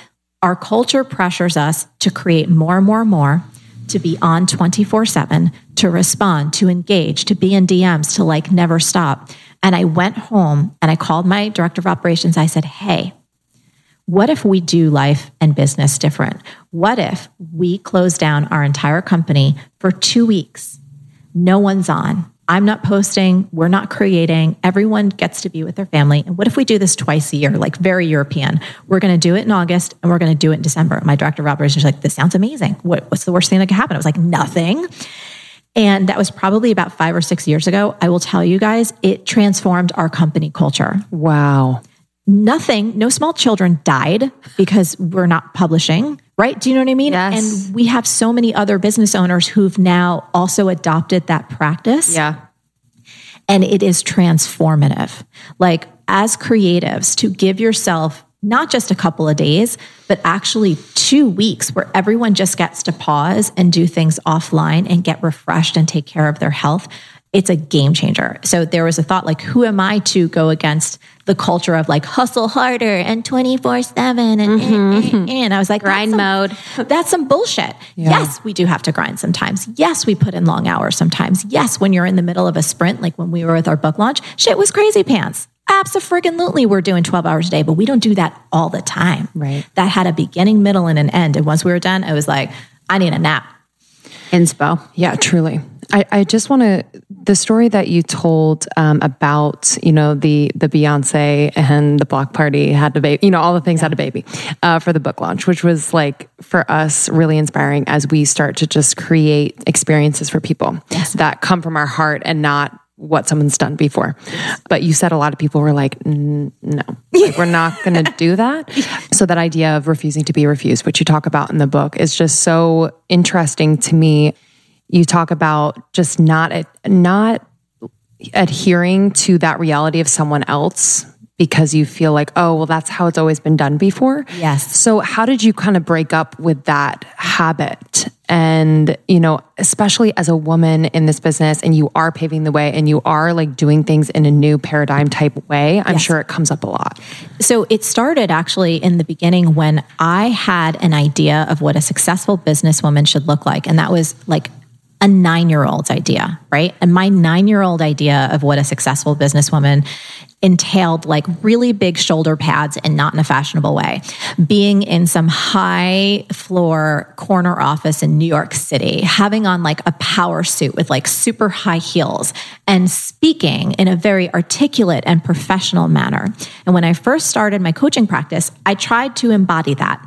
our culture pressures us to create more and more and more, to be on 24 7, to respond, to engage, to be in DMs, to like never stop. And I went home and I called my director of operations. I said, Hey, what if we do life and business different? What if we close down our entire company for two weeks? No one's on. I'm not posting, we're not creating, everyone gets to be with their family. And what if we do this twice a year, like very European? We're going to do it in August and we're going to do it in December. My director of operations was like, this sounds amazing. What, what's the worst thing that could happen? I was like, nothing. And that was probably about five or six years ago. I will tell you guys, it transformed our company culture. Wow. Nothing, no small children died because we're not publishing right? Do you know what I mean? Yes. And we have so many other business owners who've now also adopted that practice. Yeah. And it is transformative. Like as creatives, to give yourself not just a couple of days, but actually two weeks where everyone just gets to pause and do things offline and get refreshed and take care of their health it's a game changer. So there was a thought like, who am I to go against the culture of like hustle harder and 24 seven and, mm-hmm. and, and, I was like, grind some, mode. That's some bullshit. Yeah. Yes, we do have to grind sometimes. Yes, we put in long hours sometimes. Yes, when you're in the middle of a sprint, like when we were with our book launch, shit was crazy pants. Absolutely, we're doing 12 hours a day, but we don't do that all the time. Right. That had a beginning, middle, and an end. And once we were done, I was like, I need a nap. Inspo. Yeah, truly. I, I just want to the story that you told um, about you know the the Beyonce and the block party had a baby, you know all the things yeah. had a baby uh, for the book launch, which was like for us really inspiring as we start to just create experiences for people yes. that come from our heart and not what someone's done before. But you said a lot of people were like, no, like, we're not going to do that. So that idea of refusing to be refused, which you talk about in the book, is just so interesting to me you talk about just not not adhering to that reality of someone else because you feel like, oh, well, that's how it's always been done before. Yes. So, how did you kind of break up with that habit? And, you know, especially as a woman in this business and you are paving the way and you are like doing things in a new paradigm type way, I'm yes. sure it comes up a lot. So, it started actually in the beginning when I had an idea of what a successful businesswoman should look like. And that was like a nine year old's idea, right? And my nine year old idea of what a successful businesswoman entailed like really big shoulder pads and not in a fashionable way. Being in some high floor corner office in New York City, having on like a power suit with like super high heels and speaking in a very articulate and professional manner. And when I first started my coaching practice, I tried to embody that.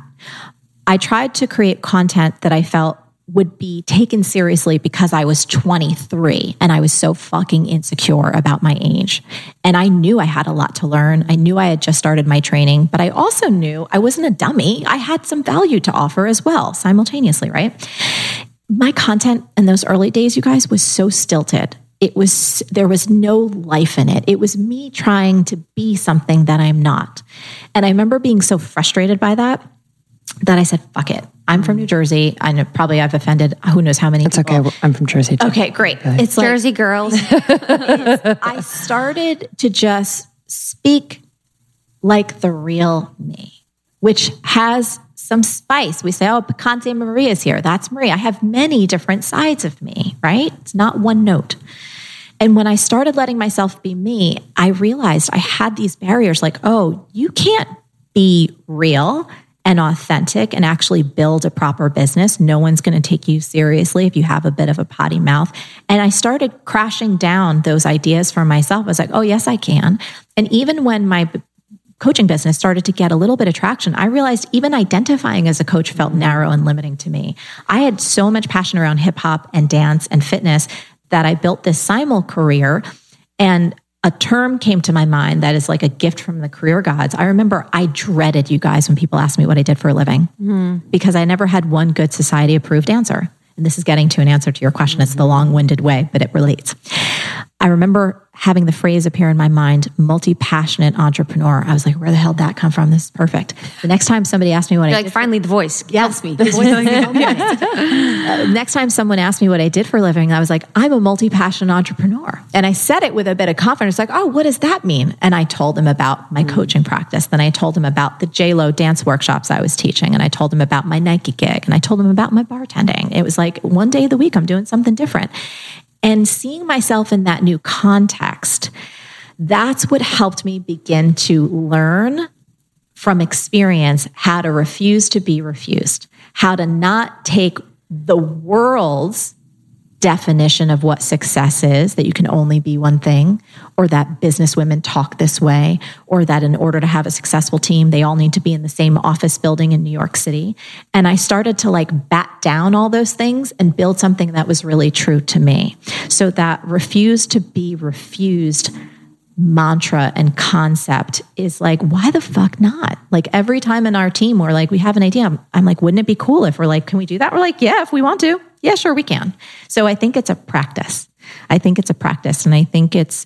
I tried to create content that I felt would be taken seriously because I was 23 and I was so fucking insecure about my age. And I knew I had a lot to learn. I knew I had just started my training, but I also knew I wasn't a dummy. I had some value to offer as well, simultaneously, right? My content in those early days, you guys, was so stilted. It was, there was no life in it. It was me trying to be something that I'm not. And I remember being so frustrated by that that I said, fuck it. I'm from New Jersey. I know probably I've offended who knows how many It's people. okay. I'm from Jersey too. Okay, great. Okay. It's like, Jersey girls. I started to just speak like the real me, which has some spice. We say, oh, Picante Maria is here. That's Maria. I have many different sides of me, right? It's not one note. And when I started letting myself be me, I realized I had these barriers like, oh, you can't be real and authentic and actually build a proper business. No one's going to take you seriously if you have a bit of a potty mouth. And I started crashing down those ideas for myself. I was like, oh, yes, I can. And even when my coaching business started to get a little bit of traction, I realized even identifying as a coach felt narrow and limiting to me. I had so much passion around hip hop and dance and fitness that I built this simul career. And a term came to my mind that is like a gift from the career gods. I remember I dreaded you guys when people asked me what I did for a living mm. because I never had one good society approved answer. And this is getting to an answer to your question. It's the long winded way, but it relates. I remember having the phrase appear in my mind, multi passionate entrepreneur. I was like, where the hell did that come from? This is perfect. The next time somebody asked me what You're I like, did, finally, the voice yes, helps me. The voice uh, next time someone asked me what I did for a living, I was like, I'm a multi passionate entrepreneur. And I said it with a bit of confidence, like, oh, what does that mean? And I told them about my mm. coaching practice. Then I told them about the J-Lo dance workshops I was teaching. And I told them about my Nike gig. And I told them about my bartending. It was like one day of the week, I'm doing something different. And seeing myself in that new context, that's what helped me begin to learn from experience how to refuse to be refused, how to not take the world's definition of what success is that you can only be one thing, or that business women talk this way, or that in order to have a successful team, they all need to be in the same office building in New York City. And I started to like bat down all those things and build something that was really true to me. So that refuse to be refused mantra and concept is like, why the fuck not? Like every time in our team, we're like, we have an idea. I'm, I'm, like, wouldn't it be cool if we're like, can we do that? We're like, yeah, if we want to. Yeah, sure, we can. So I think it's a practice. I think it's a practice. And I think it's,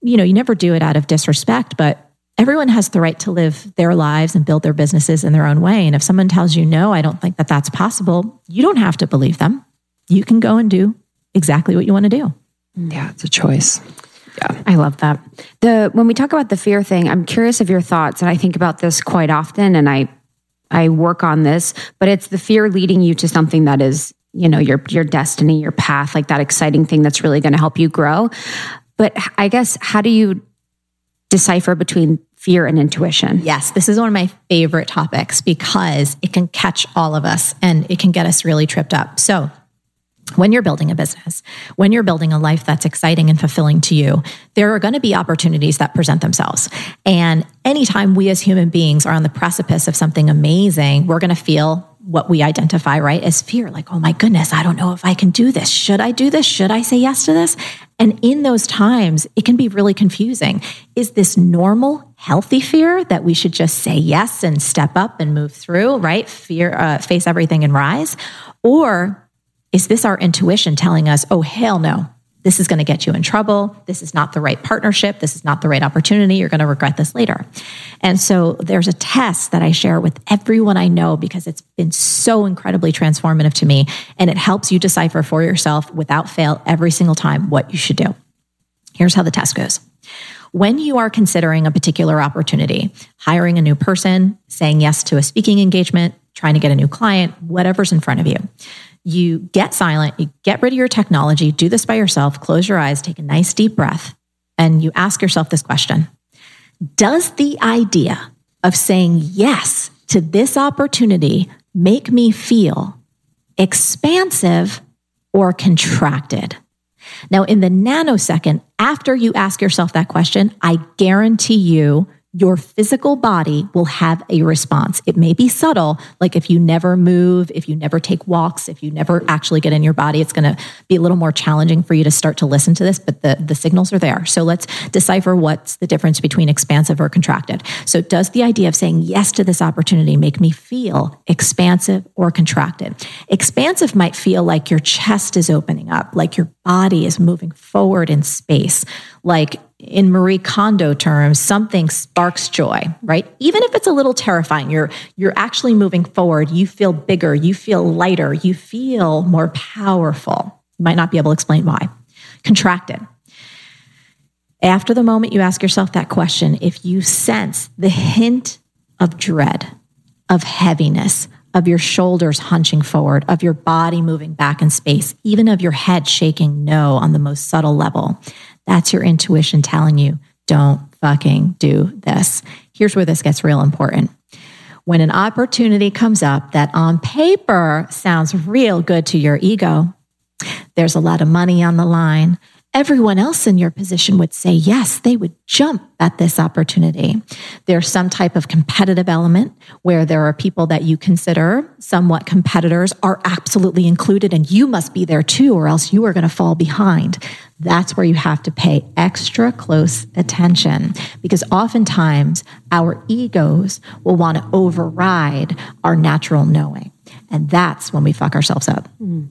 you know, you never do it out of disrespect, but everyone has the right to live their lives and build their businesses in their own way. And if someone tells you, no, I don't think that that's possible, you don't have to believe them. You can go and do exactly what you want to do. Yeah, it's a choice. Yeah. I love that. The when we talk about the fear thing, I'm curious of your thoughts and I think about this quite often and I I work on this, but it's the fear leading you to something that is, you know, your your destiny, your path, like that exciting thing that's really going to help you grow. But I guess how do you decipher between fear and intuition? Yes, this is one of my favorite topics because it can catch all of us and it can get us really tripped up. So, when you're building a business, when you're building a life that's exciting and fulfilling to you, there are going to be opportunities that present themselves. And anytime we as human beings are on the precipice of something amazing, we're going to feel what we identify, right, as fear like, oh my goodness, I don't know if I can do this. Should I do this? Should I say yes to this? And in those times, it can be really confusing. Is this normal, healthy fear that we should just say yes and step up and move through, right? Fear, uh, face everything and rise? Or is this our intuition telling us, oh, hell no, this is going to get you in trouble. This is not the right partnership. This is not the right opportunity. You're going to regret this later. And so there's a test that I share with everyone I know because it's been so incredibly transformative to me. And it helps you decipher for yourself without fail every single time what you should do. Here's how the test goes. When you are considering a particular opportunity, hiring a new person, saying yes to a speaking engagement, trying to get a new client, whatever's in front of you, you get silent, you get rid of your technology, do this by yourself, close your eyes, take a nice deep breath, and you ask yourself this question Does the idea of saying yes to this opportunity make me feel expansive or contracted? Now, in the nanosecond after you ask yourself that question, I guarantee you your physical body will have a response. It may be subtle, like if you never move, if you never take walks, if you never actually get in your body, it's going to be a little more challenging for you to start to listen to this, but the, the signals are there. So let's decipher what's the difference between expansive or contracted. So, does the idea of saying yes to this opportunity make me feel expansive or contracted? Expansive might feel like your chest is opening up, like your body is moving forward in space, like in Marie Kondo terms, something sparks joy, right? Even if it's a little terrifying, you're you're actually moving forward, you feel bigger, you feel lighter, you feel more powerful. You might not be able to explain why. Contracted. After the moment you ask yourself that question, if you sense the hint of dread, of heaviness, of your shoulders hunching forward, of your body moving back in space, even of your head shaking no on the most subtle level, that's your intuition telling you, don't fucking do this. Here's where this gets real important. When an opportunity comes up that on paper sounds real good to your ego, there's a lot of money on the line everyone else in your position would say yes, they would jump at this opportunity. There's some type of competitive element where there are people that you consider somewhat competitors are absolutely included and you must be there too, or else you are going to fall behind. That's where you have to pay extra close attention because oftentimes our egos will want to override our natural knowing. And that's when we fuck ourselves up. Mm.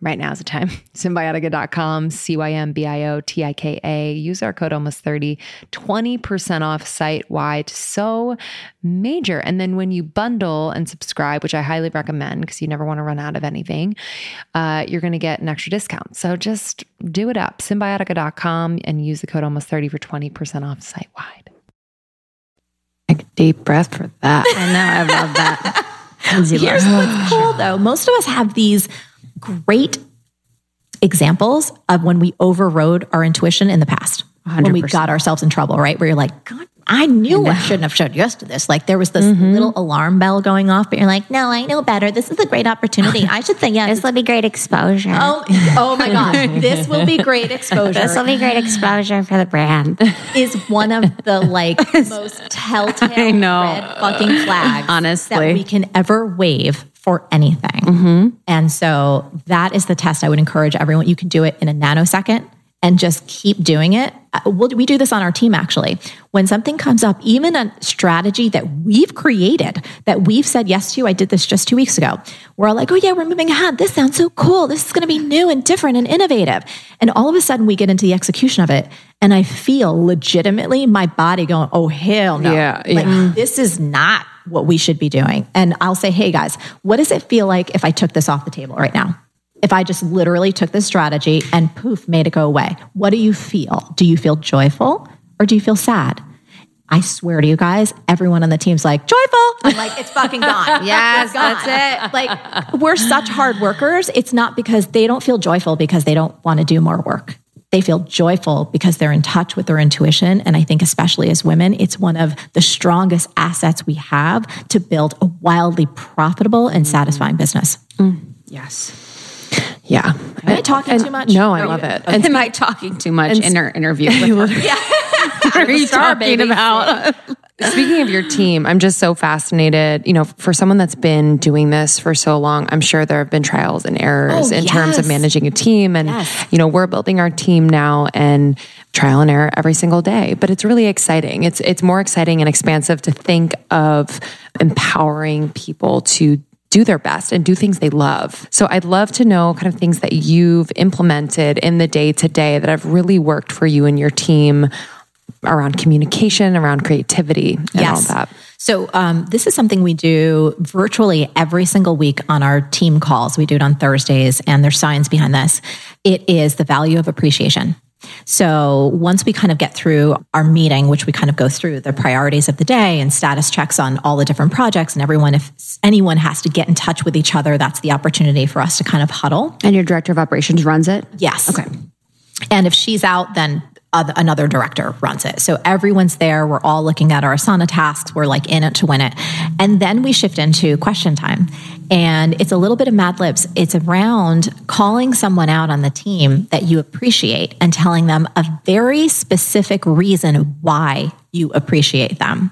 right now is the time. Cymbiotika.com, C Y M B I O T I K A. Use our code almost 30, 20% off site wide. So major. And then when you bundle and subscribe, which I highly recommend because you never want to run out of anything, uh, you're going to get an extra discount. So just do it up. Cymbiotika.com and use the code almost 30 for 20% off site wide. Take a deep breath for that. I know. I love that. Here's what's cool though. Most of us have these great examples of when we overrode our intuition in the past, 100%. when we got ourselves in trouble, right? Where you're like, God, I knew I, I shouldn't have showed yes to this. Like there was this mm-hmm. little alarm bell going off, but you're like, no, I know better. This is a great opportunity. I should say yes. this will be great exposure. Oh, oh my God. this will be great exposure. This will be great exposure for the brand. Is one of the like most telltale red fucking flags honestly that we can ever wave for anything. Mm-hmm. And so that is the test I would encourage everyone. You can do it in a nanosecond and just keep doing it. Uh, we do this on our team actually. When something comes up, even a strategy that we've created, that we've said yes to, I did this just two weeks ago. We're all like, oh yeah, we're moving ahead. This sounds so cool. This is going to be new and different and innovative. And all of a sudden we get into the execution of it. And I feel legitimately my body going, oh hell no. Yeah, like yeah. this is not what we should be doing. And I'll say, hey guys, what does it feel like if I took this off the table right now? If I just literally took this strategy and poof, made it go away, what do you feel? Do you feel joyful or do you feel sad? I swear to you guys, everyone on the team's like, joyful. I'm like, it's fucking gone. yes, gone. that's it. Like, we're such hard workers. It's not because they don't feel joyful because they don't want to do more work they feel joyful because they're in touch with their intuition. And I think, especially as women, it's one of the strongest assets we have to build a wildly profitable and satisfying business. Mm. Yes. Yeah. Am I talking and, too much? No, I love it. And, Am I talking too much in our interview? yeah. what are you talking about? Speaking of your team, I'm just so fascinated. You know, for someone that's been doing this for so long, I'm sure there have been trials and errors Oh, in terms of managing a team. And, Yes. you know, we're building our team now and trial and error every single day. But it's really exciting. It's it's more exciting and expansive to think of empowering people to do their best and do things they love. So I'd love to know kind of things that you've implemented in the day to day that have really worked for you and your team around communication, around creativity, and all that. So um, this is something we do virtually every single week on our team calls. We do it on Thursdays, and there's science behind this. It is the value of appreciation. So once we kind of get through our meeting, which we kind of go through the priorities of the day and status checks on all the different projects, and everyone, if anyone has to get in touch with each other, that's the opportunity for us to kind of huddle. And your director of operations runs it? Yes. Okay. And if she's out, then another director runs it. So everyone's there. We're all looking at our Asana tasks. We're like in it to win it. And then we shift into question time. And it's a little bit of Mad Libs. It's around calling someone out on the team that you appreciate and telling them a very specific reason why you appreciate them.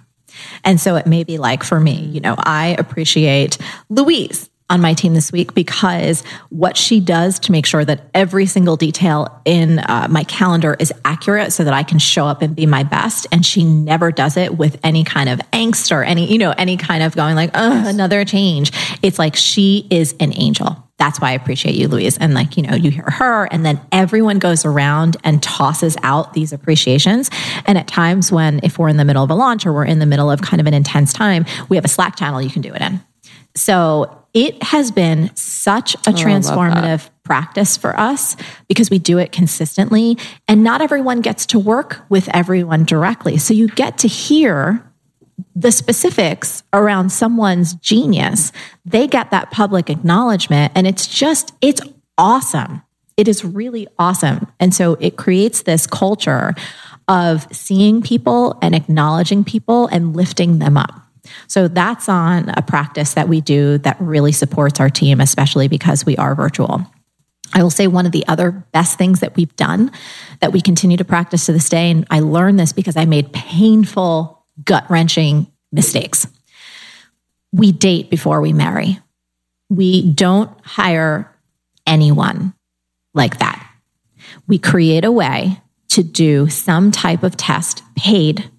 And so it may be like for me, you know, I appreciate Louise on my team this week because what she does to make sure that every single detail in uh, my calendar is accurate so that I can show up and be my best. And she never does it with any kind of angst or any, you know, any kind of going like, oh, another change. It's like she is an angel. That's why I appreciate you, Louise. And like, you know, you hear her, and then everyone goes around and tosses out these appreciations. And at times when, if we're in the middle of a launch or we're in the middle of kind of an intense time, we have a Slack channel you can do it in. So it has been such a transformative practice for us because we do it consistently and not everyone gets to work with everyone directly. So you get to hear the specifics around someone's genius. They get that public acknowledgement and it's just, it's awesome. It is really awesome. And so it creates this culture of seeing people and acknowledging people and lifting them up. So that's on a practice that we do that really supports our team, especially because we are virtual. I will say one of the other best things that we've done that we continue to practice to this day, and I learned this because I made painful, gut wrenching mistakes. We date before we marry. We don't hire anyone like that. We create a way to do some type of test, paid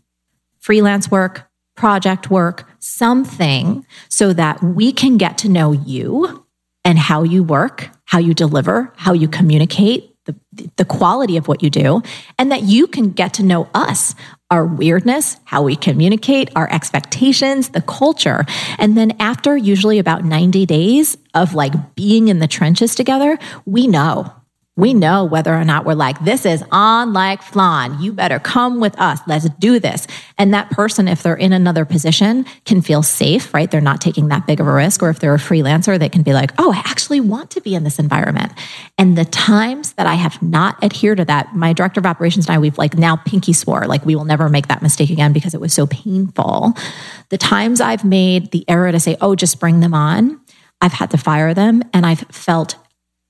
freelance work, project work, something so that we can get to know you and how you work, how you deliver, how you communicate, the, the quality of what you do, and that you can get to know us, our weirdness, how we communicate, our expectations, the culture. And then after usually about 90 days of like being in the trenches together, we know we know whether or not we're like, this is on like flan. You better come with us. Let's do this. And that person, if they're in another position, can feel safe, right? They're not taking that big of a risk. Or if they're a freelancer, they can be like, oh, I actually want to be in this environment. And the times that I have not adhered to that, my director of operations and I, we've like now pinky swore, like we will never make that mistake again because it was so painful. The times I've made the error to say, oh, just bring them on, I've had to fire them and I've felt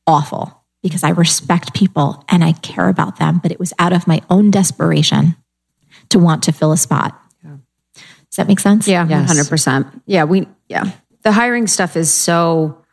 awful because I respect people and I care about them, but it was out of my own desperation to want to fill a spot. Does that make sense? Yeah, Yes. 100%. Yeah, we yeah. The hiring stuff is so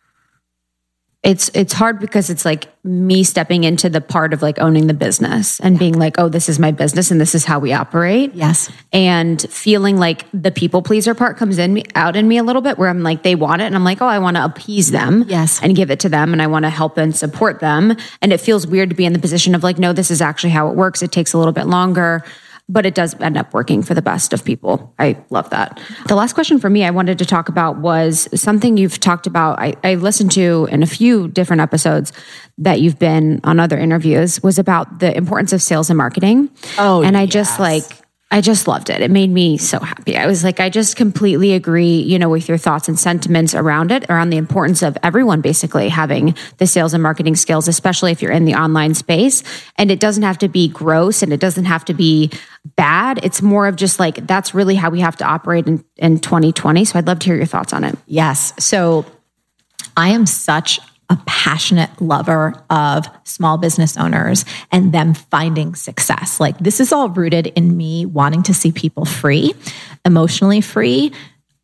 it's it's hard because it's like me stepping into the part of like owning the business and being like, "Oh, this is my business and this is how we operate." Yes. And feeling like the people pleaser part comes in me out in me a little bit where I'm like they want it and I'm like, "Oh, I want to appease them." Yes. And give it to them and I want to help and support them. And it feels weird to be in the position of like, "No, this is actually how it works. It takes a little bit longer." But it does end up working for the best of people. I love that. The last question for me I wanted to talk about was something you've talked about. I, I listened to in a few different episodes that you've been on other interviews was about the importance of sales and marketing. Oh, and I just like I just loved it. It made me so happy. I was like, I just completely agree, you know, with your thoughts and sentiments around it, around the importance of everyone basically having the sales and marketing skills, especially if you're in the online space. And it doesn't have to be gross and it doesn't have to be bad. It's more of just like, that's really how we have to operate in, in 2020. So I'd love to hear your thoughts on it. Yes. So I am such a passionate lover of small business owners and them finding success. Like this is all rooted in me wanting to see people free, emotionally free,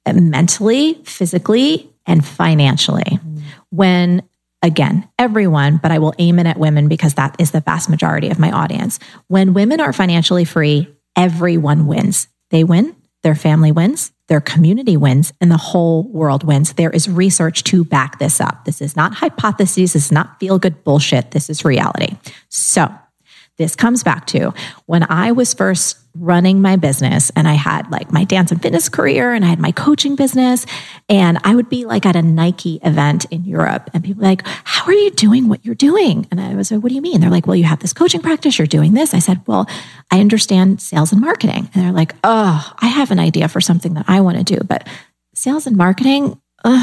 mentally, physically, and financially. When again, everyone, but I will aim it at women because that is the vast majority of my audience. When women are financially free, everyone wins. They win, their family wins, their community wins, and the whole world wins. There is research to back this up. This is not hypotheses, this is not feel good bullshit. This is reality. So, this comes back to when I was first running my business and I had like my dance and fitness career and I had my coaching business. And I would be like at a Nike event in Europe and people like, How are you doing what you're doing? And I was like, What do you mean? They're like, Well, you have this coaching practice, you're doing this. I said, Well, I understand sales and marketing. And they're like, Oh, I have an idea for something that I want to do, but sales and marketing,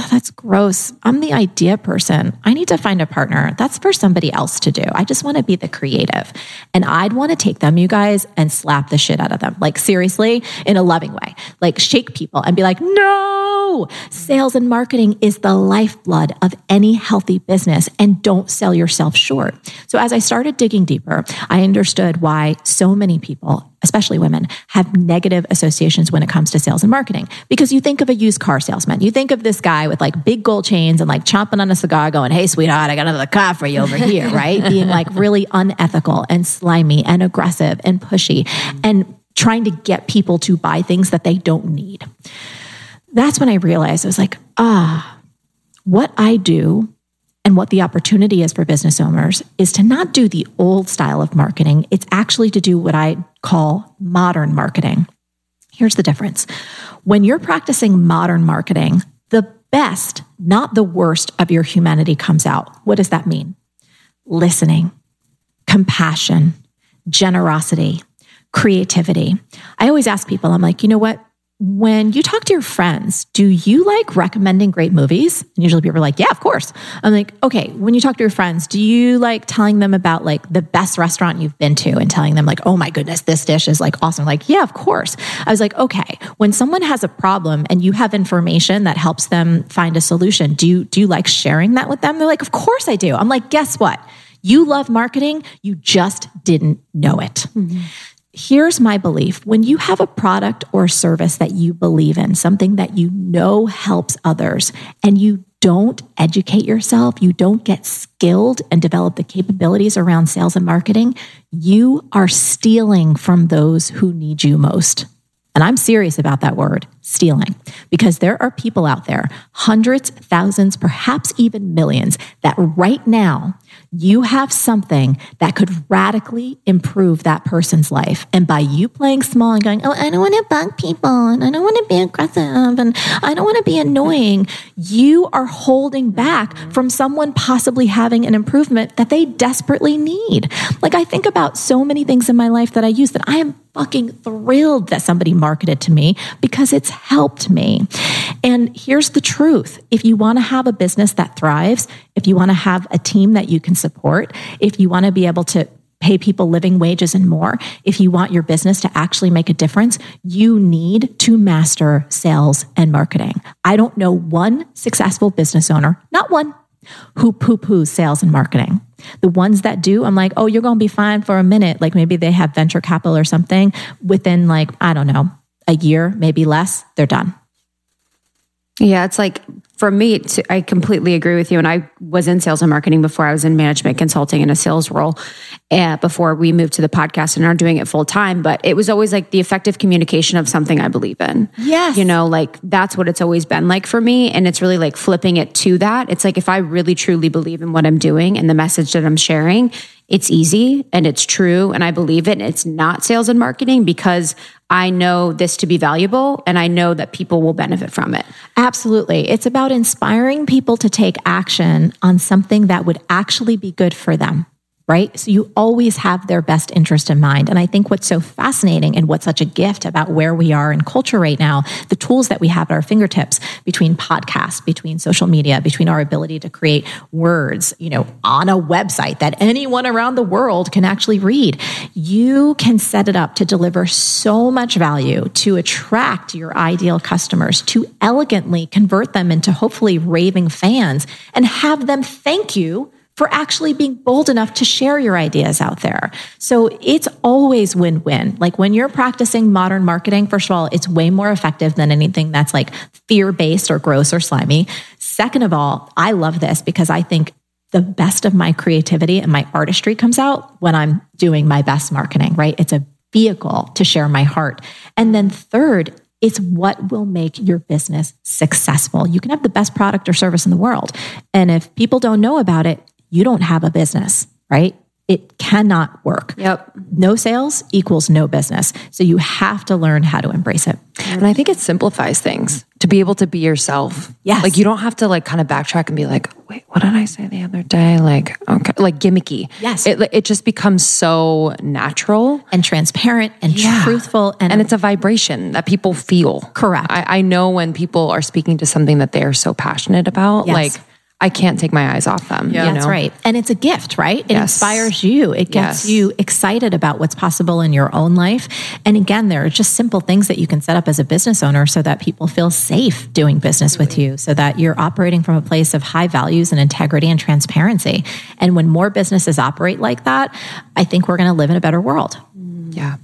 that's gross. I'm the idea person. I need to find a partner. That's for somebody else to do. I just want to be the creative. And I'd want to take them, you guys, and slap the shit out of them. Like, seriously, in a loving way. Like, shake people and be like, no, sales and marketing is the lifeblood of any healthy business. And don't sell yourself short. So, as I started digging deeper, I understood why so many people especially women, have negative associations when it comes to sales and marketing. Because you think of a used car salesman, you think of this guy with like big gold chains and like chomping on a cigar going, Hey, sweetheart, I got another car for you over here, right? Being like really unethical and slimy and aggressive and pushy and trying to get people to buy things that they don't need. That's when I realized I was like, ah, what I do and what the opportunity is for business owners is to not do the old style of marketing. It's actually to do what I call modern marketing. Here's the difference. When you're practicing modern marketing, the best, not the worst of your humanity comes out. What does that mean? Listening, compassion, generosity, creativity. I always ask people, I'm like, you know what? When you talk to your friends, do you like recommending great movies? And usually people are like, yeah, of course. I'm like, okay, when you talk to your friends, do you like telling them about like the best restaurant you've been to and telling them like, oh my goodness, this dish is like awesome? Like, yeah, of course. I was like, okay, when someone has a problem and you have information that helps them find a solution, do you, do you like sharing that with them? They're like, of course I do. I'm like, guess what? You love marketing. You just didn't know it. Mm-hmm here's my belief when you have a product or service that you believe in, something that you know helps others, and you don't educate yourself, you don't get skilled and develop the capabilities around sales and marketing, you are stealing from those who need you most. And I'm serious about that word, stealing, because there are people out there, hundreds, thousands, perhaps even millions, that right now you have something that could radically improve that person's life. And by you playing small and going, Oh, I don't want to bug people and I don't want to be aggressive and I don't want to be annoying, you are holding back from someone possibly having an improvement that they desperately need. Like I think about so many things in my life that I use that I am fucking thrilled that somebody marketed to me because it's helped me. And here's the truth. If you want to have a business that thrives, if you want to have a team that you can support, if you want to be able to pay people living wages and more, if you want your business to actually make a difference, you need to master sales and marketing. I don't know one successful business owner, not one, who poo poos sales and marketing. The ones that do, I'm like, oh, you're going to be fine for a minute. Like maybe they have venture capital or something. Within like, I don't know, a year, maybe less, they're done. Yeah, it's like for me, I completely agree with you. And I was in sales and marketing before I was in management consulting in a sales role uh, before we moved to the podcast and are doing it full time. But it was always like the effective communication of something I believe in. Yes. You know, like that's what it's always been like for me. And it's really like flipping it to that. It's like if I really truly believe in what I'm doing and the message that I'm sharing, it's easy and it's true and I believe it. And it's not sales and marketing because I know this to be valuable and I know that people will benefit from it. Absolutely. It's about inspiring people to take action on something that would actually be good for them. Right? So you always have their best interest in mind. And I think what's so fascinating and what's such a gift about where we are in culture right now, the tools that we have at our fingertips between podcasts, between social media, between our ability to create words, you know, on a website that anyone around the world can actually read. You can set it up to deliver so much value to attract your ideal customers, to elegantly convert them into hopefully raving fans and have them thank you for actually being bold enough to share your ideas out there. So it's always win win. Like when you're practicing modern marketing, first of all, it's way more effective than anything that's like fear based or gross or slimy. Second of all, I love this because I think the best of my creativity and my artistry comes out when I'm doing my best marketing, right? It's a vehicle to share my heart. And then third, it's what will make your business successful. You can have the best product or service in the world. And if people don't know about it, you don't have a business, right? It cannot work. Yep. No sales equals no business. So you have to learn how to embrace it. And I think it simplifies things to be able to be yourself. Yes. Like you don't have to like kind of backtrack and be like, wait, what did I say the other day? Like, okay, like gimmicky. Yes. It, it just becomes so natural And transparent and Yeah. truthful and, and it's a vibration that people feel. Correct. I, I know when people are speaking to something that they are so passionate about, Yes. like I can't take my eyes off them. Yeah, you that's right. And it's a gift, right? It Yes. inspires you. It gets Yes. you excited about what's possible in your own life. And again, there are just simple things that you can set up as a business owner so that people feel safe doing business with you, so that you're operating from a place of high values and integrity and transparency. And when more businesses operate like that, I think we're going to live in a better world. Yeah.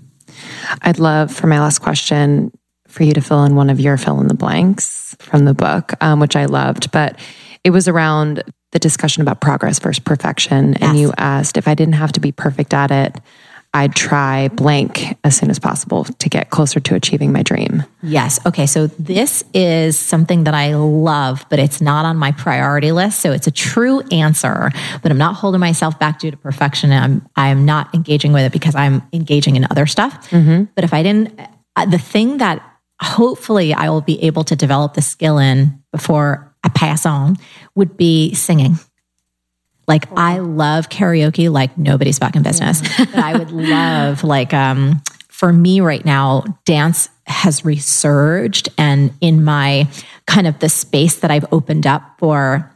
I'd love for my last question for you to fill in one of your fill in the blanks from the book, um, which I loved. But it was around the discussion about progress versus perfection. And you asked if I didn't have to be perfect at it, I'd try blank as soon as possible to get closer to achieving my dream. Yes. Okay. So this is something that I love, but it's not on my priority list. So it's a true answer, but I'm not holding myself back due to perfection. I'm I'm not engaging with it because I'm engaging in other stuff. But if I didn't, uh, the thing that hopefully I will be able to develop the skill in before I pass on would be singing. Like I love karaoke like nobody's fucking business. but I would love like um for me right now, dance has resurged and in my kind of the space that I've opened up for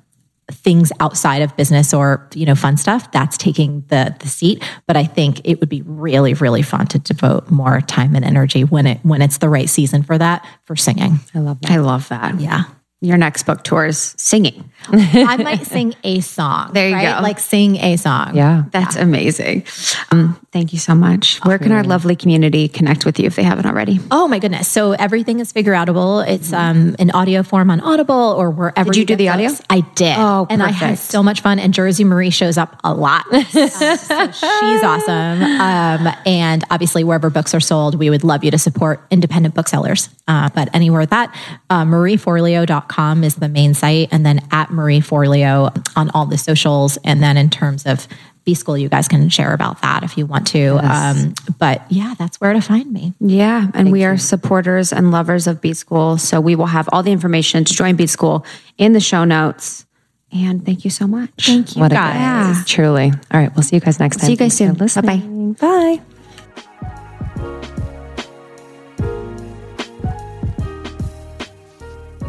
things outside of business or you know fun stuff that's taking the the seat but i think it would be really really fun to devote more time and energy when it when it's the right season for that for singing I love that. I love that. yeah Your next book tour is singing. i might sing a song There you right? go. like sing a song Yeah. That's amazing. Um, thank you so much. Where can our lovely community connect with you if they haven't already? Oh my goodness! So everything is Figureoutable. It's um in audio form on Audible or wherever. Did you do get the audio? I did. Oh, and I had so much fun. And Jersey Marie shows up a lot. So she's awesome. Um, and obviously, wherever books are sold, we would love you to support independent booksellers. Uh, but anywhere with that, uh, marieforleo.com is the main site, and then at Marie Forleo on all the socials. And then in terms of B School, you guys can share about that if you want to. Um, but yeah, that's where to find me. Yeah, and we are supporters and lovers of B School. So we will have all the information to join B School in the show notes. And thank you so much. Thank you What a guys. gift. Truly. All right. We'll see you guys next time. See you guys Thanks soon. Bye-bye. Bye.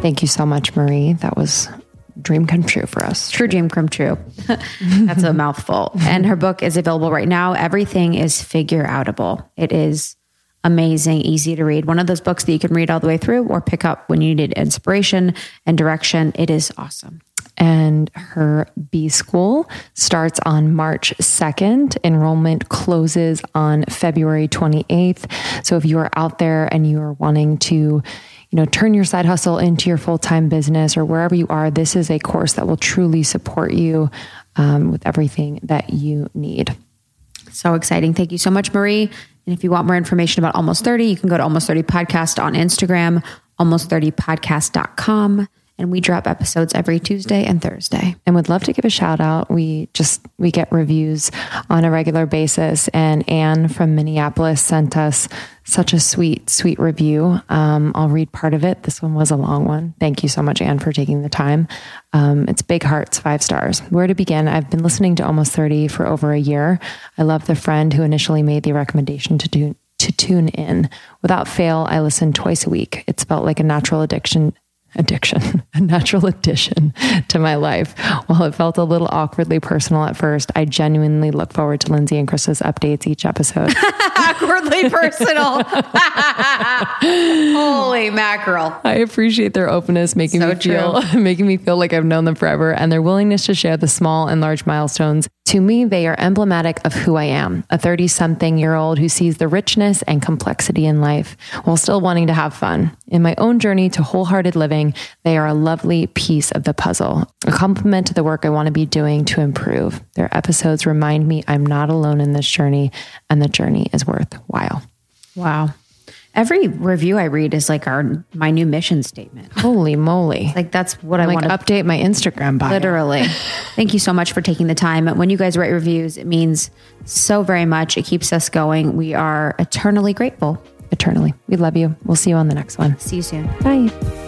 Thank you so much, Marie. That was dream come true for us. True dream come true. That's a mouthful. And her book is available right now. Everything is Figureoutable. It is amazing, easy to read. One of those books that you can read all the way through or pick up when you need inspiration and direction. It is awesome. and her B school starts on March 2nd. Enrollment closes on February 28th. So if you are out there and you are wanting to, you know, turn your side hustle into your full-time business or wherever you are, this is a course that will truly support you um, with everything that you need. So exciting. Thank you so much, Marie. And if you want more information about Almost 30, you can go to Almost 30 Podcast on Instagram, almost30podcast.com. and we drop episodes every Tuesday and Thursday. and would love to give a shout out. We just we get reviews on a regular basis, and Anne from Minneapolis sent us such a sweet, sweet review. Um, I'll read part of it. This one was a long one. Thank you so much, Anne, for taking the time. Um, it's big hearts, five stars. Where to begin? I've been listening to Almost Thirty for over a year. I love the friend who initially made the recommendation to do to tune in. Without fail, I listen twice a week. It's felt like a natural addiction addiction, a natural addition to my life. While it felt a little awkwardly personal at first, I genuinely look forward to Lindsay and Chris's updates each episode. Awkwardly personal. Holy mackerel. I appreciate their openness, making So me feel making me feel like I've known them forever, and their willingness to share the small and large milestones. To me, they are emblematic of who I am, a 30-something year old who sees the richness and complexity in life while still wanting to have fun. In my own journey to wholehearted living, they are a lovely piece of the puzzle, a complement to the work I want to be doing to improve. Their episodes remind me I'm not alone in this journey, and the journey is worthwhile. Wow. Every review I read is like our my new mission statement. Holy moly! Like that's what I like want to update my Instagram bio. Literally. Thank you so much for taking the time. When you guys write reviews, it means so very much. It keeps us going. We are eternally grateful. eternally. We love you. We'll see you on the next one. See you soon. Bye.